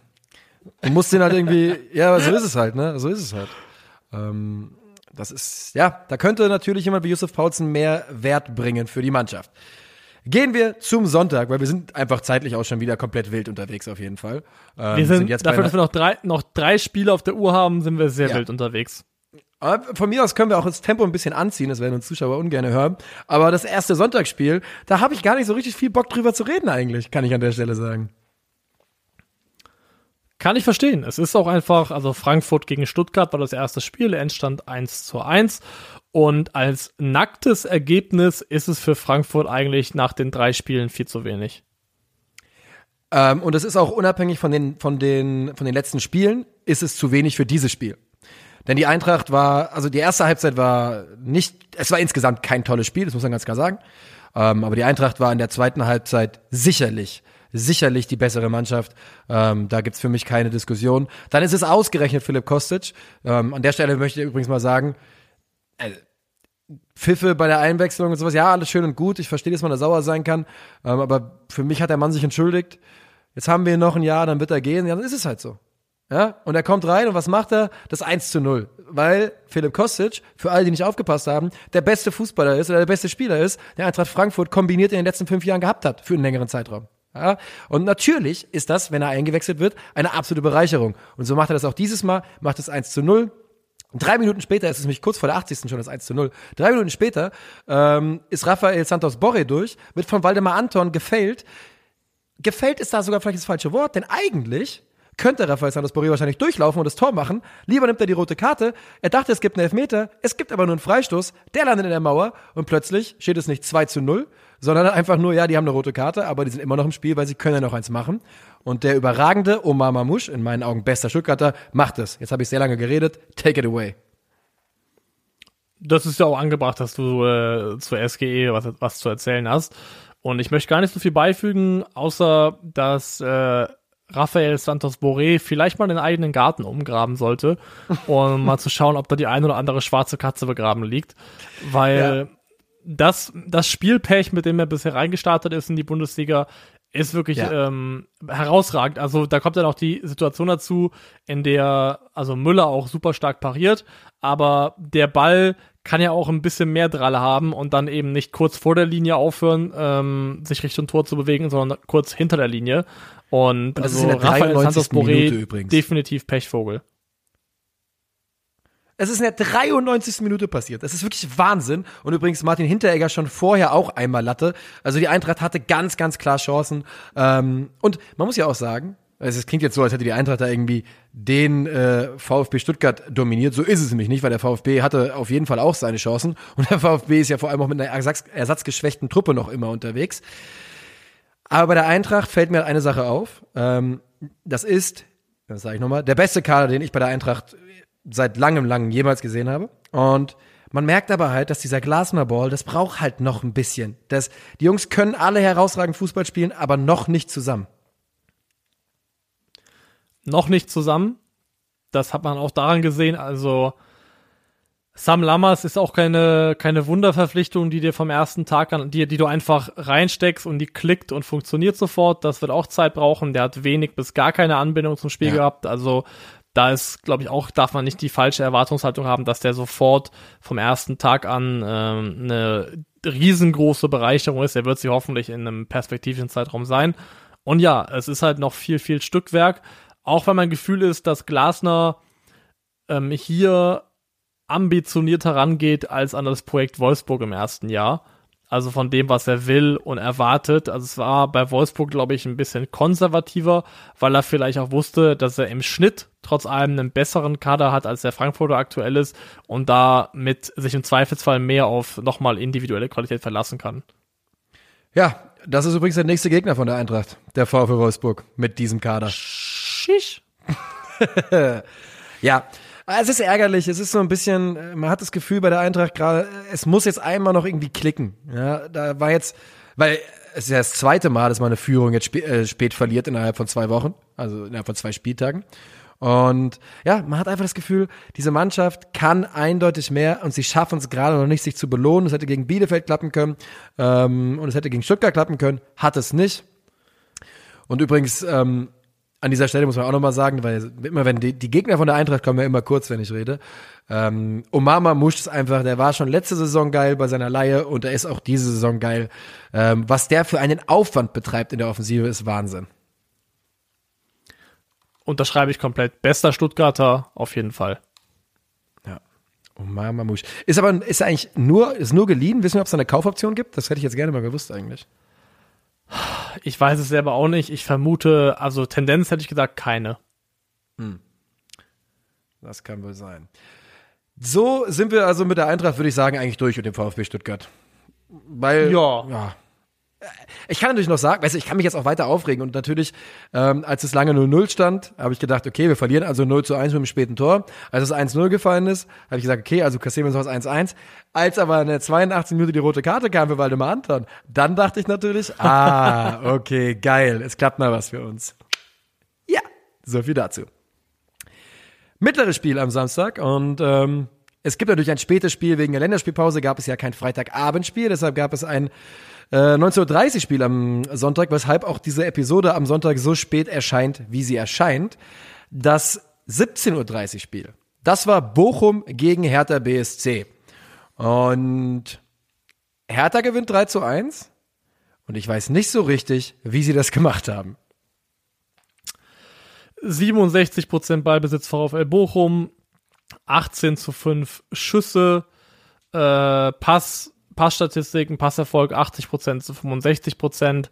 du musst den halt irgendwie, ja, so ist es halt, ne? So ist es halt. Ähm, das ist, ja, da könnte natürlich jemand wie Yusuf Paulsen mehr Wert bringen für die Mannschaft. Gehen wir zum Sonntag, weil wir sind einfach zeitlich auch schon wieder komplett wild unterwegs auf jeden Fall. Ähm, wir sind, sind jetzt dafür, dass wir noch drei, noch drei Spiele auf der Uhr haben, sind wir sehr ja. wild unterwegs. Aber von mir aus können wir auch das Tempo ein bisschen anziehen, das werden uns Zuschauer ungern hören. Aber das erste Sonntagsspiel, da habe ich gar nicht so richtig viel Bock drüber zu reden eigentlich, kann ich an der Stelle sagen. Kann ich verstehen. Es ist auch einfach, also Frankfurt gegen Stuttgart war das erste Spiel, Endstand 1 zu 1. Und als nacktes Ergebnis ist es für Frankfurt eigentlich nach den drei Spielen viel zu wenig. Ähm, und es ist auch unabhängig von den, von, den, von den letzten Spielen, ist es zu wenig für dieses Spiel. Denn die Eintracht war, also die erste Halbzeit war nicht, es war insgesamt kein tolles Spiel, das muss man ganz klar sagen. Ähm, aber die Eintracht war in der zweiten Halbzeit sicherlich, sicherlich die bessere Mannschaft. Ähm, da gibt's für mich keine Diskussion. Dann ist es ausgerechnet Philipp Kostic. Ähm, an der Stelle möchte ich übrigens mal sagen, also, Pfiffe bei der Einwechslung und sowas, ja, alles schön und gut. Ich verstehe, dass man da sauer sein kann. Ähm, aber für mich hat der Mann sich entschuldigt. Jetzt haben wir noch ein Jahr, dann wird er gehen. Ja, dann ist es halt so. Ja, und er kommt rein und was macht er? Das 1 zu 0. Weil Philipp Kostic, für alle, die nicht aufgepasst haben, der beste Fußballer ist oder der beste Spieler ist, der Eintracht Frankfurt kombiniert in den letzten fünf Jahren gehabt hat, für einen längeren Zeitraum. Ja, und natürlich ist das, wenn er eingewechselt wird, eine absolute Bereicherung. Und so macht er das auch dieses Mal, macht es 1 zu 0. Drei Minuten später, es ist nämlich kurz vor der 80. schon das 1 zu 0. Drei Minuten später ähm, ist Rafael Santos Borre durch, wird von Waldemar Anton gefällt. Gefällt ist da sogar vielleicht das falsche Wort, denn eigentlich könnte Rafael Santos Borre wahrscheinlich durchlaufen und das Tor machen. Lieber nimmt er die rote Karte. Er dachte, es gibt einen Elfmeter. Es gibt aber nur einen Freistoß. Der landet in der Mauer und plötzlich steht es nicht 2 zu 0, sondern einfach nur, ja, die haben eine rote Karte, aber die sind immer noch im Spiel, weil sie können ja noch eins machen. Und der überragende Omar Mamouche, in meinen Augen bester Stuttgarter, macht es. Jetzt habe ich sehr lange geredet. Take it away. Das ist ja auch angebracht, dass du äh, zur SGE was, was zu erzählen hast. Und ich möchte gar nicht so viel beifügen, außer dass äh, Rafael Santos Boré vielleicht mal den eigenen Garten umgraben sollte, um mal zu schauen, ob da die eine oder andere schwarze Katze begraben liegt. Weil ja. das, das Spielpech, mit dem er bisher reingestartet ist in die Bundesliga, ist wirklich ja. ähm, herausragend. Also da kommt dann auch die Situation dazu, in der also Müller auch super stark pariert, aber der Ball kann ja auch ein bisschen mehr Dralle haben und dann eben nicht kurz vor der Linie aufhören, ähm, sich Richtung Tor zu bewegen, sondern kurz hinter der Linie. Und, und also Rafael Santos Boré definitiv Pechvogel. Es ist in der 93. Minute passiert. Das ist wirklich Wahnsinn. Und übrigens Martin Hinteregger schon vorher auch einmal Latte. Also die Eintracht hatte ganz, ganz klar Chancen. Ähm, und man muss ja auch sagen, also es klingt jetzt so, als hätte die Eintracht da irgendwie den äh, VfB Stuttgart dominiert. So ist es nämlich nicht, weil der VfB hatte auf jeden Fall auch seine Chancen. Und der VfB ist ja vor allem auch mit einer ersatz ersatzgeschwächten Truppe noch immer unterwegs. Aber bei der Eintracht fällt mir eine Sache auf. Ähm, das ist, das sage ich nochmal, der beste Kader, den ich bei der Eintracht seit langem, langem jemals gesehen habe. Und man merkt aber halt, dass dieser Glasner Ball, das braucht halt noch ein bisschen. Das, die Jungs können alle herausragend Fußball spielen, aber noch nicht zusammen. Noch nicht zusammen. Das hat man auch daran gesehen. Also Sam Lammers ist auch keine, keine Wunderverpflichtung, die dir vom ersten Tag an, die, die du einfach reinsteckst und die klickt und funktioniert sofort. Das wird auch Zeit brauchen. Der hat wenig bis gar keine Anbindung zum Spiel ja. gehabt. Also da ist, glaube ich, auch, darf man nicht die falsche Erwartungshaltung haben, dass der sofort vom ersten Tag an ähm, eine riesengroße Bereicherung ist. Er wird sie hoffentlich in einem perspektivischen Zeitraum sein. Und ja, es ist halt noch viel, viel Stückwerk. Auch wenn mein Gefühl ist, dass Glasner ähm, hier ambitioniert herangeht als an das Projekt Wolfsburg im ersten Jahr. Also von dem, was er will und erwartet. Also es war bei Wolfsburg, glaube ich, ein bisschen konservativer, weil er vielleicht auch wusste, dass er im Schnitt trotz allem einen besseren Kader hat, als der Frankfurter aktuell ist und damit sich im Zweifelsfall mehr auf nochmal individuelle Qualität verlassen kann. Ja, das ist übrigens der nächste Gegner von der Eintracht, der VfL Wolfsburg, mit diesem Kader. Schisch. ja, es ist ärgerlich, es ist so ein bisschen, äh, man hat das Gefühl bei der Eintracht gerade, es muss jetzt einmal noch irgendwie klicken. Ja, da war jetzt, weil es ist ja das zweite Mal, dass man eine Führung jetzt spät, äh, spät verliert innerhalb von zwei Wochen, also innerhalb von zwei Spieltagen. Und ja, man hat einfach das Gefühl, diese Mannschaft kann eindeutig mehr und sie schaffen es gerade noch nicht, sich zu belohnen. Es hätte gegen Bielefeld klappen können ähm, und es hätte gegen Stuttgart klappen können, hat es nicht. Und übrigens, ähm, an dieser Stelle muss man auch nochmal sagen, weil immer wenn die, die, Gegner von der Eintracht kommen ja immer kurz, wenn ich rede. Ähm, Omama Musch ist einfach, der war schon letzte Saison geil bei seiner Laie und er ist auch diese Saison geil. Ähm, was der für einen Aufwand betreibt in der Offensive, ist Wahnsinn. Unterschreibe ich komplett. Bester Stuttgarter auf jeden Fall. Ja. Omama Musch. Ist aber, ist eigentlich nur, ist nur geliehen? Wissen wir, ob es eine Kaufoption gibt? Das hätte ich jetzt gerne mal gewusst eigentlich. Ich weiß es selber auch nicht. Ich vermute, also Tendenz hätte ich gesagt, keine. Hm. Das kann wohl sein. So sind wir also mit der Eintracht, würde ich sagen, eigentlich durch mit dem VfB Stuttgart. Weil, ja. ja ich kann natürlich noch sagen, weißt du, ich kann mich jetzt auch weiter aufregen und natürlich, ähm, als es lange 0-0 stand, habe ich gedacht, okay, wir verlieren also 0 zu 1 mit dem späten Tor. Als es 1-0 gefallen ist, habe ich gesagt, okay, also kassieren wir so was 1-1. Als aber in der 82 Minute die rote Karte kam für Waldemar Anton, dann dachte ich natürlich, ah, okay, geil, es klappt mal was für uns. Ja, so viel dazu. Mittleres Spiel am Samstag und ähm, es gibt natürlich ein spätes Spiel wegen der Länderspielpause, gab es ja kein Freitagabendspiel, deshalb gab es ein äh, 19.30 Spiel am Sonntag, weshalb auch diese Episode am Sonntag so spät erscheint, wie sie erscheint. Das 17.30 Spiel. Das war Bochum gegen Hertha BSC. Und Hertha gewinnt 3 zu 1. Und ich weiß nicht so richtig, wie sie das gemacht haben. 67% Ballbesitz VfL Bochum, 18 zu 5 Schüsse, äh, Pass Passstatistiken, Passerfolg 80% zu 65%.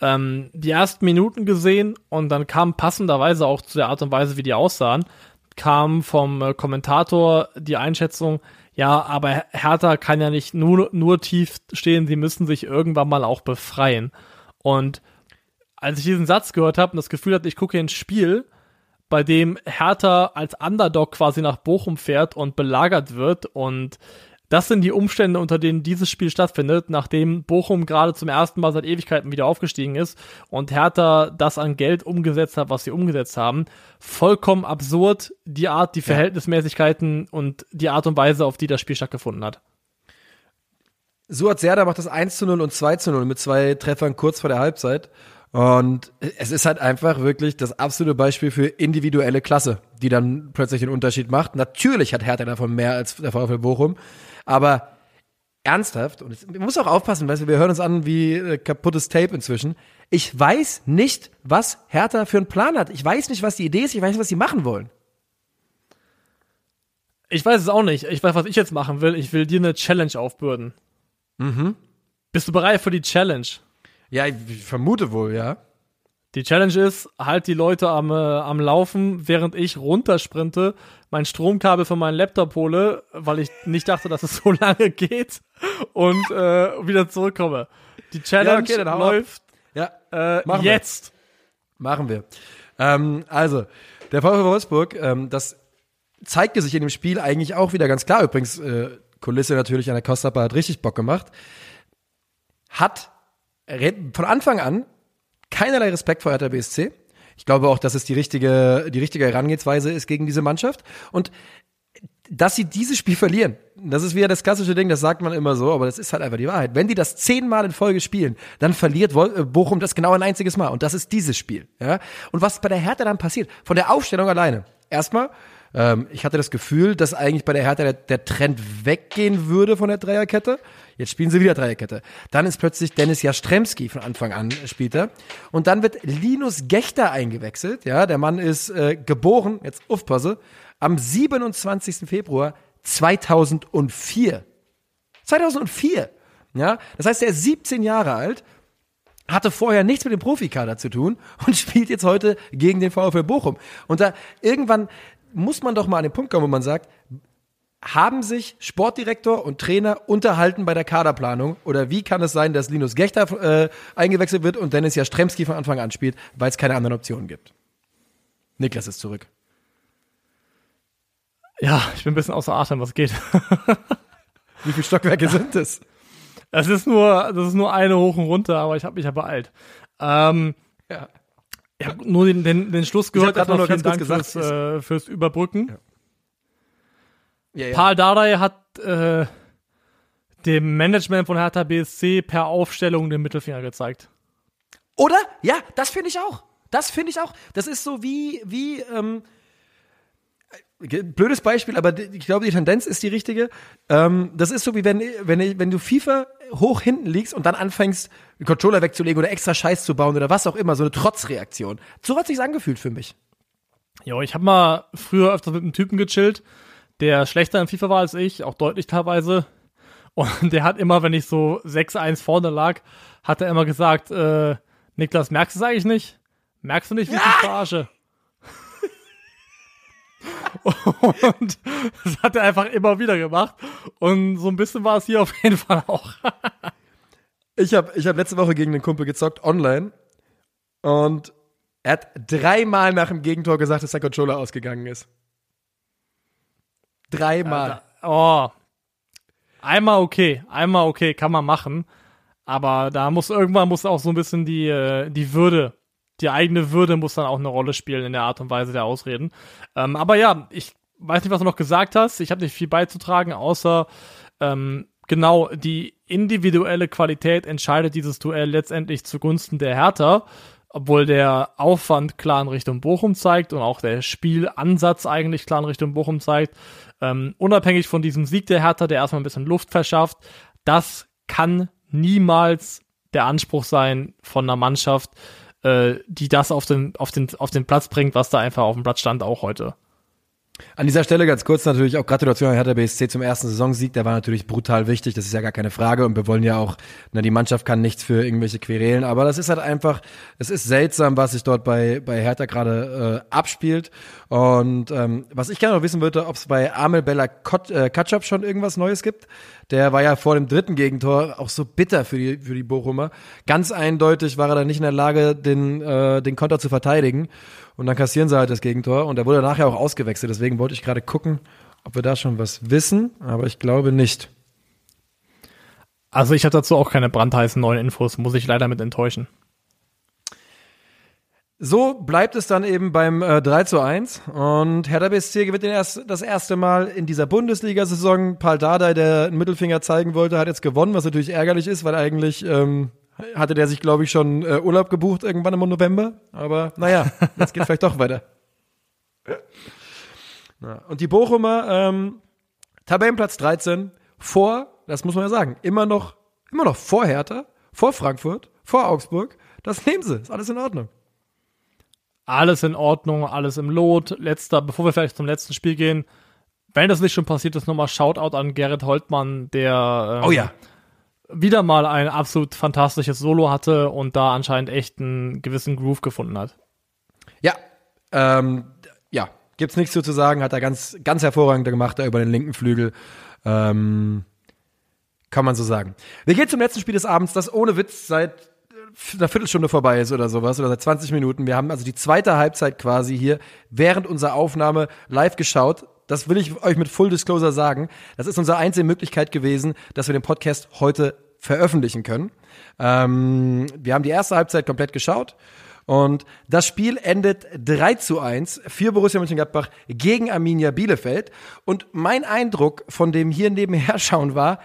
Ähm, die ersten Minuten gesehen und dann kam passenderweise auch zu der Art und Weise, wie die aussahen, kam vom äh, Kommentator die Einschätzung, ja, aber Hertha kann ja nicht nur, nur tief stehen, sie müssen sich irgendwann mal auch befreien. Und als ich diesen Satz gehört habe und das Gefühl hatte, ich gucke ins Spiel, bei dem Hertha als Underdog quasi nach Bochum fährt und belagert wird und das sind die Umstände, unter denen dieses Spiel stattfindet, nachdem Bochum gerade zum ersten Mal seit Ewigkeiten wieder aufgestiegen ist und Hertha das an Geld umgesetzt hat, was sie umgesetzt haben. Vollkommen absurd, die Art, die Verhältnismäßigkeiten und die Art und Weise, auf die das Spiel stattgefunden hat. Suat Serda macht das 1 zu 0 und 2 zu 0 mit zwei Treffern kurz vor der Halbzeit. Und es ist halt einfach wirklich das absolute Beispiel für individuelle Klasse, die dann plötzlich den Unterschied macht. Natürlich hat Hertha davon mehr als der VfL Bochum, aber ernsthaft, und man muss auch aufpassen, weißt du, wir hören uns an wie äh, kaputtes Tape inzwischen. Ich weiß nicht, was Hertha für einen Plan hat. Ich weiß nicht, was die Idee ist, ich weiß nicht, was sie machen wollen. Ich weiß es auch nicht. Ich weiß, was ich jetzt machen will. Ich will dir eine Challenge aufbürden. Mhm. Bist du bereit für die Challenge? Ja, ich vermute wohl, ja. Die Challenge ist, halt die Leute am, äh, am Laufen, während ich runtersprinte, mein Stromkabel von meinem Laptop hole, weil ich nicht dachte, dass es so lange geht und äh, wieder zurückkomme. Die Challenge Ja, okay, läuft Ja, äh, Machen wir. jetzt. Machen wir. Ähm, also, der VfL Wolfsburg, ähm, das zeigte sich in dem Spiel eigentlich auch wieder ganz klar. Übrigens, äh, Kulisse natürlich an der Costa hat richtig Bock gemacht. Hat von Anfang an keinerlei Respekt vor Hertha BSC. Ich glaube auch, dass es die richtige, die richtige Herangehensweise ist gegen diese Mannschaft. Und dass sie dieses Spiel verlieren, das ist wieder das klassische Ding, das sagt man immer so, aber das ist halt einfach die Wahrheit. Wenn die das zehnmal in Folge spielen, dann verliert äh, Bochum das genau ein einziges Mal. Und das ist dieses Spiel. Ja? Und was bei der Hertha dann passiert, von der Aufstellung alleine. Erstmal, ähm, ich hatte das Gefühl, dass eigentlich bei der Hertha der, der Trend weggehen würde von der Dreierkette. Jetzt spielen sie wieder Dreierkette. Dann ist plötzlich Dennis Jastremski von Anfang an äh, spielt er. Und dann wird Linus Gechter eingewechselt. Ja, der Mann ist äh, geboren, jetzt aufpasse, am 27. Februar 2004. 2004. Ja, das heißt, er ist 17 Jahre alt, hatte vorher nichts mit dem Profikader zu tun und spielt jetzt heute gegen den VfL Bochum. Und da irgendwann muss man doch mal an den Punkt kommen, wo man sagt, haben sich Sportdirektor und Trainer unterhalten bei der Kaderplanung? Oder wie kann es sein, dass Linus Gechter äh, eingewechselt wird und Dennis Jastremski von Anfang an spielt, weil es keine anderen Optionen gibt? Niklas ist zurück. Ja, ich bin ein bisschen außer Atem, was geht. Wie viele Stockwerke sind es? Es ist nur, das ist nur eine hoch und runter, aber ich habe mich ja beeilt. Ähm, Ja. ich habe nur den, den, den Schluss gehört. grad nur noch Erstmal ganz vielen kurz Dank gesagt, fürs, äh, fürs Überbrücken. Ja, ja. Paul Dardai hat äh, dem Management von Hertha BSC per Aufstellung den Mittelfinger gezeigt. Oder? Ja, das finde ich auch. Das finde ich auch. Das ist so wie, wie, ähm, äh, blödes Beispiel, aber ich glaube, die Tendenz ist die richtige. Ähm, das ist so wie wenn, wenn, wenn du FIFA hoch hinten liegst und dann anfängst, den Controller wegzulegen oder extra Scheiß zu bauen oder was auch immer, so eine Trotzreaktion. So hat sich's angefühlt für mich. Jo, ich habe mal früher öfter mit einem Typen gechillt, der schlechter in FIFA war als ich, auch deutlich teilweise. Und der hat immer, wenn ich so 6-1 vorne lag, hat er immer gesagt, äh, Niklas, merkst du es eigentlich nicht? Merkst du nicht, wie ich dich verarsche? Und das hat er einfach immer wieder gemacht. Und so ein bisschen war es hier auf jeden Fall auch. Ich habe ich hab letzte Woche gegen einen Kumpel gezockt, online. Und er hat dreimal nach dem Gegentor gesagt, dass der Controller ausgegangen ist. Dreimal. Oh. Einmal okay, einmal okay, kann man machen. Aber da muss irgendwann muss auch so ein bisschen die, äh, die Würde, die eigene Würde muss dann auch eine Rolle spielen in der Art und Weise der Ausreden. Ähm, aber ja, ich weiß nicht, was du noch gesagt hast. Ich habe nicht viel beizutragen, außer ähm, genau die individuelle Qualität entscheidet dieses Duell letztendlich zugunsten der Hertha, obwohl der Aufwand klar in Richtung Bochum zeigt und auch der Spielansatz eigentlich klar in Richtung Bochum zeigt. Ähm, unabhängig von diesem Sieg der Hertha, der erstmal ein bisschen Luft verschafft, das kann niemals der Anspruch sein von einer Mannschaft, äh, die das auf den, auf, den, auf den Platz bringt, was da einfach auf dem Platz stand, auch heute. An dieser Stelle ganz kurz natürlich auch Gratulation an Hertha BSC zum ersten Saisonsieg. Der war natürlich brutal wichtig, das ist ja gar keine Frage. Und wir wollen ja auch, na, die Mannschaft kann nichts für irgendwelche Querelen. Aber das ist halt einfach, es ist seltsam, was sich dort bei, bei Hertha gerade äh, abspielt. Und ähm, was ich gerne noch wissen würde, ob es bei Amel Bella Kot, äh, Katschap schon irgendwas Neues gibt. Der war ja vor dem dritten Gegentor auch so bitter für die, für die Bochumer. Ganz eindeutig war er dann nicht in der Lage, den, äh, den Konter zu verteidigen. Und dann kassieren sie halt das Gegentor. Und er wurde nachher auch ausgewechselt. Deswegen wollte ich gerade gucken, ob wir da schon was wissen. Aber ich glaube nicht. Also ich habe dazu auch keine brandheißen neuen Infos, muss ich leider mit enttäuschen. So bleibt es dann eben beim äh, 3 zu 1 und Hertha BSC gewinnt erst, das erste Mal in dieser Bundesliga-Saison. Paul Dardai, der einen Mittelfinger zeigen wollte, hat jetzt gewonnen, was natürlich ärgerlich ist, weil eigentlich ähm, hatte der sich, glaube ich, schon äh, Urlaub gebucht irgendwann im November. Aber naja, jetzt geht vielleicht doch weiter. Ja. Und die Bochumer, ähm, Tabellenplatz 13, vor, das muss man ja sagen, immer noch, immer noch vor Hertha, vor Frankfurt, vor Augsburg. Das nehmen sie, ist alles in Ordnung. Alles in Ordnung, alles im Lot. Letzter, bevor wir vielleicht zum letzten Spiel gehen, wenn das nicht schon passiert ist, nochmal Shoutout an Gerrit Holtmann, der ähm, oh ja. Wieder mal ein absolut fantastisches Solo hatte und da anscheinend echt einen gewissen Groove gefunden hat. Ja, ähm, ja, gibt's nichts zu sagen, hat er ganz, ganz hervorragend gemacht, da über den linken Flügel. Ähm, kann man so sagen. Wir gehen zum letzten Spiel des Abends, das ohne Witz seit einer Viertelstunde vorbei ist oder sowas oder seit 20 Minuten. Wir haben also die zweite Halbzeit quasi hier während unserer Aufnahme live geschaut. Das will ich euch mit Full Disclosure sagen. Das ist unsere einzige Möglichkeit gewesen, dass wir den Podcast heute veröffentlichen können. Ähm, wir haben die erste Halbzeit komplett geschaut. Und das Spiel endet 3 zu 1 für Borussia Mönchengladbach gegen Arminia Bielefeld. Und mein Eindruck von dem hier nebenher schauen war,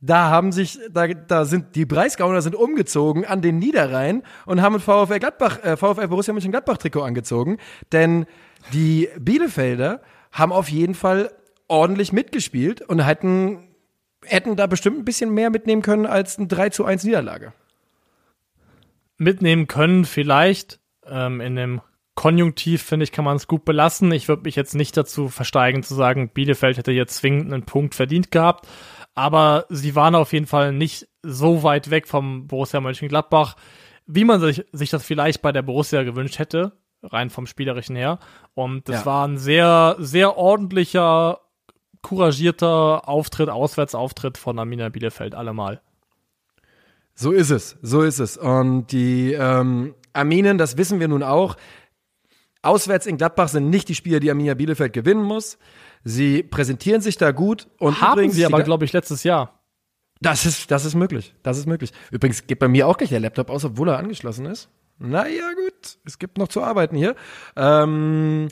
da haben sich, da, da sind die Breisgauner sind umgezogen an den Niederrhein und haben ein VfL Gladbach, äh, VfL Borussia Mönchengladbach Trikot angezogen, denn die Bielefelder haben auf jeden Fall ordentlich mitgespielt und hätten, hätten da bestimmt ein bisschen mehr mitnehmen können als ein 3 zu 1 Niederlage. Mitnehmen können vielleicht, ähm, in dem Konjunktiv, finde ich, kann man es gut belassen. Ich würde mich jetzt nicht dazu versteigen zu sagen, Bielefeld hätte jetzt zwingend einen Punkt verdient gehabt aber sie waren auf jeden Fall nicht so weit weg vom Borussia Mönchengladbach, wie man sich, sich das vielleicht bei der Borussia gewünscht hätte, rein vom Spielerischen her. Und das ja. war ein sehr, sehr ordentlicher, couragierter Auftritt, Auswärtsauftritt von Amina Bielefeld allemal. So ist es, so ist es. Und die ähm, Arminen, das wissen wir nun auch, auswärts in Gladbach sind nicht die Spieler, die Arminia Bielefeld gewinnen muss. Sie präsentieren sich da gut und haben übrigens, sie aber, glaube ich, letztes Jahr. Das ist, das ist möglich. Das ist möglich. Übrigens geht bei mir auch gleich der Laptop aus, obwohl er angeschlossen ist. Naja, gut. Es gibt noch zu arbeiten hier. Ähm,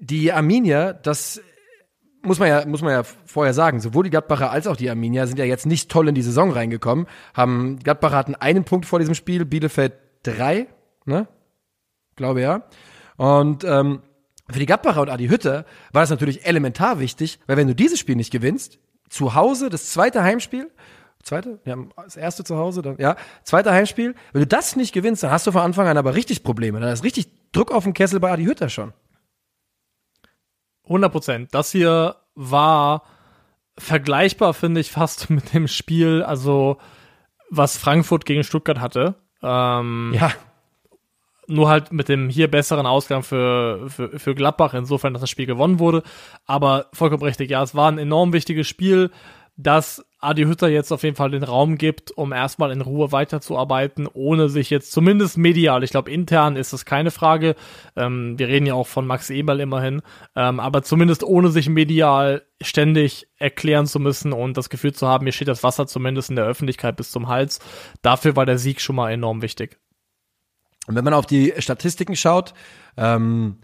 die Arminia, das muss man ja, muss man ja vorher sagen, sowohl die Gladbacher als auch die Arminia sind ja jetzt nicht toll in die Saison reingekommen. Haben, Gladbacher hatten einen Punkt vor diesem Spiel, Bielefeld drei, ne? Glaube ja. Und ähm, für die Gladbacher und Adi Hütter war das natürlich elementar wichtig, weil wenn du dieses Spiel nicht gewinnst, zu Hause, das zweite Heimspiel, zweite, ja, das erste zu Hause, dann, ja, zweite Heimspiel, wenn du das nicht gewinnst, dann hast du von Anfang an aber richtig Probleme. Dann ist richtig Druck auf dem Kessel bei Adi Hütter schon. 100 Prozent. Das hier war vergleichbar, finde ich, fast mit dem Spiel, also was Frankfurt gegen Stuttgart hatte. Ähm, ja nur halt mit dem hier besseren Ausgang für, für, für Gladbach, insofern, dass das Spiel gewonnen wurde. Aber vollkommen richtig, ja, es war ein enorm wichtiges Spiel, dass Adi Hütter jetzt auf jeden Fall den Raum gibt, um erstmal in Ruhe weiterzuarbeiten, ohne sich jetzt zumindest medial, ich glaube intern ist das keine Frage, ähm, wir reden ja auch von Max Eberl immerhin, ähm, aber zumindest ohne sich medial ständig erklären zu müssen und das Gefühl zu haben, mir steht das Wasser zumindest in der Öffentlichkeit bis zum Hals, dafür war der Sieg schon mal enorm wichtig. Und wenn man auf die Statistiken schaut, ähm,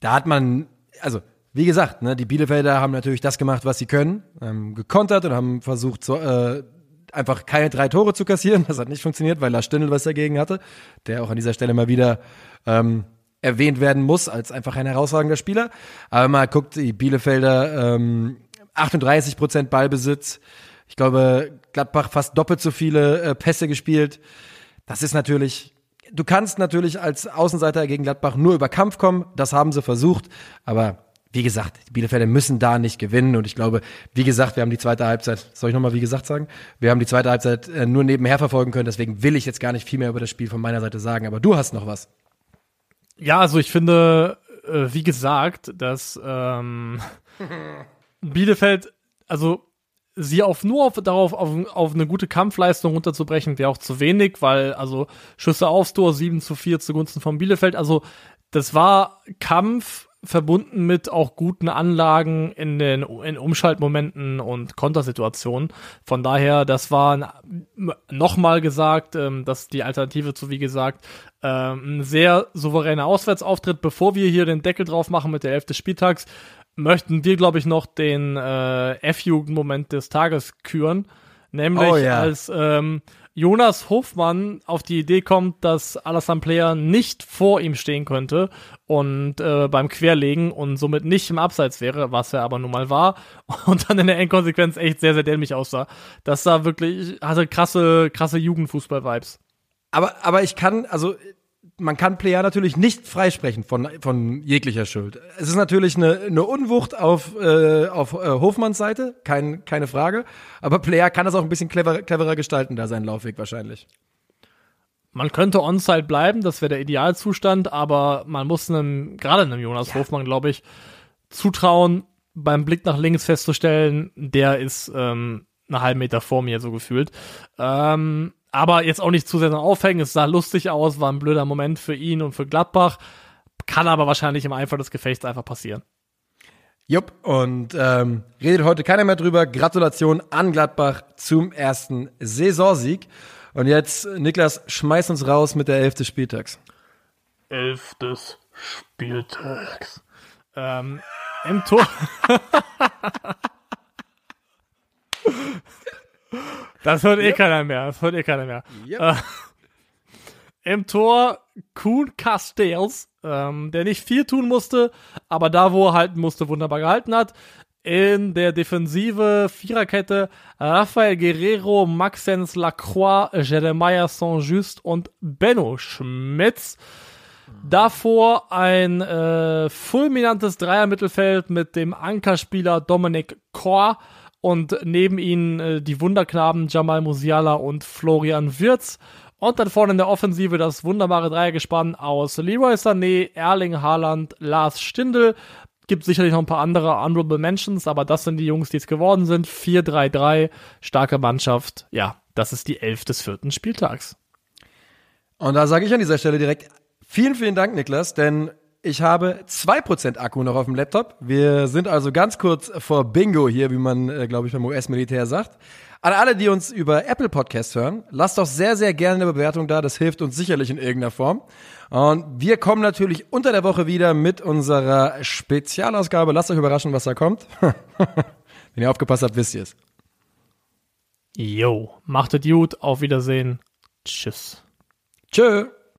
da hat man, also wie gesagt, ne, die Bielefelder haben natürlich das gemacht, was sie können, ähm, gekontert und haben versucht, so, äh, einfach keine drei Tore zu kassieren. Das hat nicht funktioniert, weil Lars Stindl was dagegen hatte, der auch an dieser Stelle mal wieder ähm, erwähnt werden muss als einfach ein herausragender Spieler. Aber man guckt, die Bielefelder ähm, 38 Prozent Ballbesitz. Ich glaube, Gladbach fast doppelt so viele äh, Pässe gespielt. Das ist natürlich du kannst natürlich als Außenseiter gegen Gladbach nur über Kampf kommen. Das haben sie versucht. Aber wie gesagt, die Bielefelder müssen da nicht gewinnen. Und ich glaube, wie gesagt, wir haben die zweite Halbzeit, soll ich nochmal wie gesagt sagen? Wir haben die zweite Halbzeit äh, nur nebenher verfolgen können. Deswegen will ich jetzt gar nicht viel mehr über das Spiel von meiner Seite sagen. Aber du hast noch was. Ja, also ich finde, äh, wie gesagt, dass ähm, Bielefeld, also sie auf nur auf, darauf auf, auf eine gute Kampfleistung runterzubrechen, wäre auch zu wenig, weil also Schüsse aufs Tor 7 zu 4 zugunsten von Bielefeld, also das war Kampf verbunden mit auch guten Anlagen in den in Umschaltmomenten und Kontersituationen. Von daher, das war nochmal gesagt, ähm, dass die Alternative zu, wie gesagt, ähm, ein sehr souveräner Auswärtsauftritt, bevor wir hier den Deckel drauf machen mit der Elf des Spieltags möchten wir, glaube ich, noch den äh, F-Jugend-Moment des Tages küren. Nämlich oh, ja. als ähm, Jonas Hofmann auf die Idee kommt, dass Alassane Player nicht vor ihm stehen könnte und äh, beim Querlegen und somit nicht im Abseits wäre, was er aber nun mal war und dann in der Endkonsequenz echt sehr, sehr dämlich aussah. Das sah wirklich, hatte krasse, krasse Jugendfußball-Vibes. Aber, aber ich kann, also man kann Player natürlich nicht freisprechen von, von jeglicher Schuld. Es ist natürlich eine, eine Unwucht auf, äh, auf äh, Hofmanns Seite, kein, keine Frage. Aber Player kann das auch ein bisschen clever, cleverer gestalten, da seinen Laufweg wahrscheinlich. Man könnte on-site bleiben, das wäre der Idealzustand, aber man muss einem, gerade einem Jonas ja. Hofmann, glaube ich, zutrauen, beim Blick nach links festzustellen, der ist ähm, einen halben Meter vor mir, so gefühlt. Ähm, aber jetzt auch nicht zu sehr aufhängen. Es sah lustig aus, war ein blöder Moment für ihn und für Gladbach. Kann aber wahrscheinlich im Eifer des Gefechts einfach passieren. Jupp, und ähm, redet heute keiner mehr drüber. Gratulation an Gladbach zum ersten Saisonsieg. Und jetzt, Niklas, schmeiß uns raus mit der Elf des Spieltags. Elf des Spieltags. Ähm, Im Tor. Das hört eh keiner mehr. Das hört eh keiner mehr. Yep. Äh, Im Tor Kuhn Castells, ähm, der nicht viel tun musste, aber da, wo er halten musste, wunderbar gehalten hat. In der Defensive Viererkette Rafael Guerrero, Maxence Lacroix, Jeremiah Saint-Just und Benno Schmitz. Davor ein äh, fulminantes Dreiermittelfeld mit dem Ankerspieler Dominik Kor und neben ihnen äh, die Wunderknaben Jamal Musiala und Florian Wirz. Und dann vorne in der Offensive das wunderbare Dreiergespann aus Leroy Sané, Erling Haaland, Lars Stindl. Gibt sicherlich noch ein paar andere Honorable Mentions, aber das sind die Jungs, die es geworden sind. 4-3-3, starke Mannschaft. Ja, das ist die Elf des vierten Spieltags. Und da sage ich an dieser Stelle direkt vielen, vielen Dank, Niklas, denn ich habe 2% Akku noch auf dem Laptop. Wir sind also ganz kurz vor Bingo hier, wie man, äh, glaube ich, beim US-Militär sagt. An alle, die uns über Apple Podcasts hören, lasst doch sehr, sehr gerne eine Bewertung da. Das hilft uns sicherlich in irgendeiner Form. Und wir kommen natürlich unter der Woche wieder mit unserer Spezialausgabe. Lasst euch überraschen, was da kommt. Wenn ihr aufgepasst habt, wisst ihr es. Jo, machtet gut, auf Wiedersehen. Tschüss. Tschö.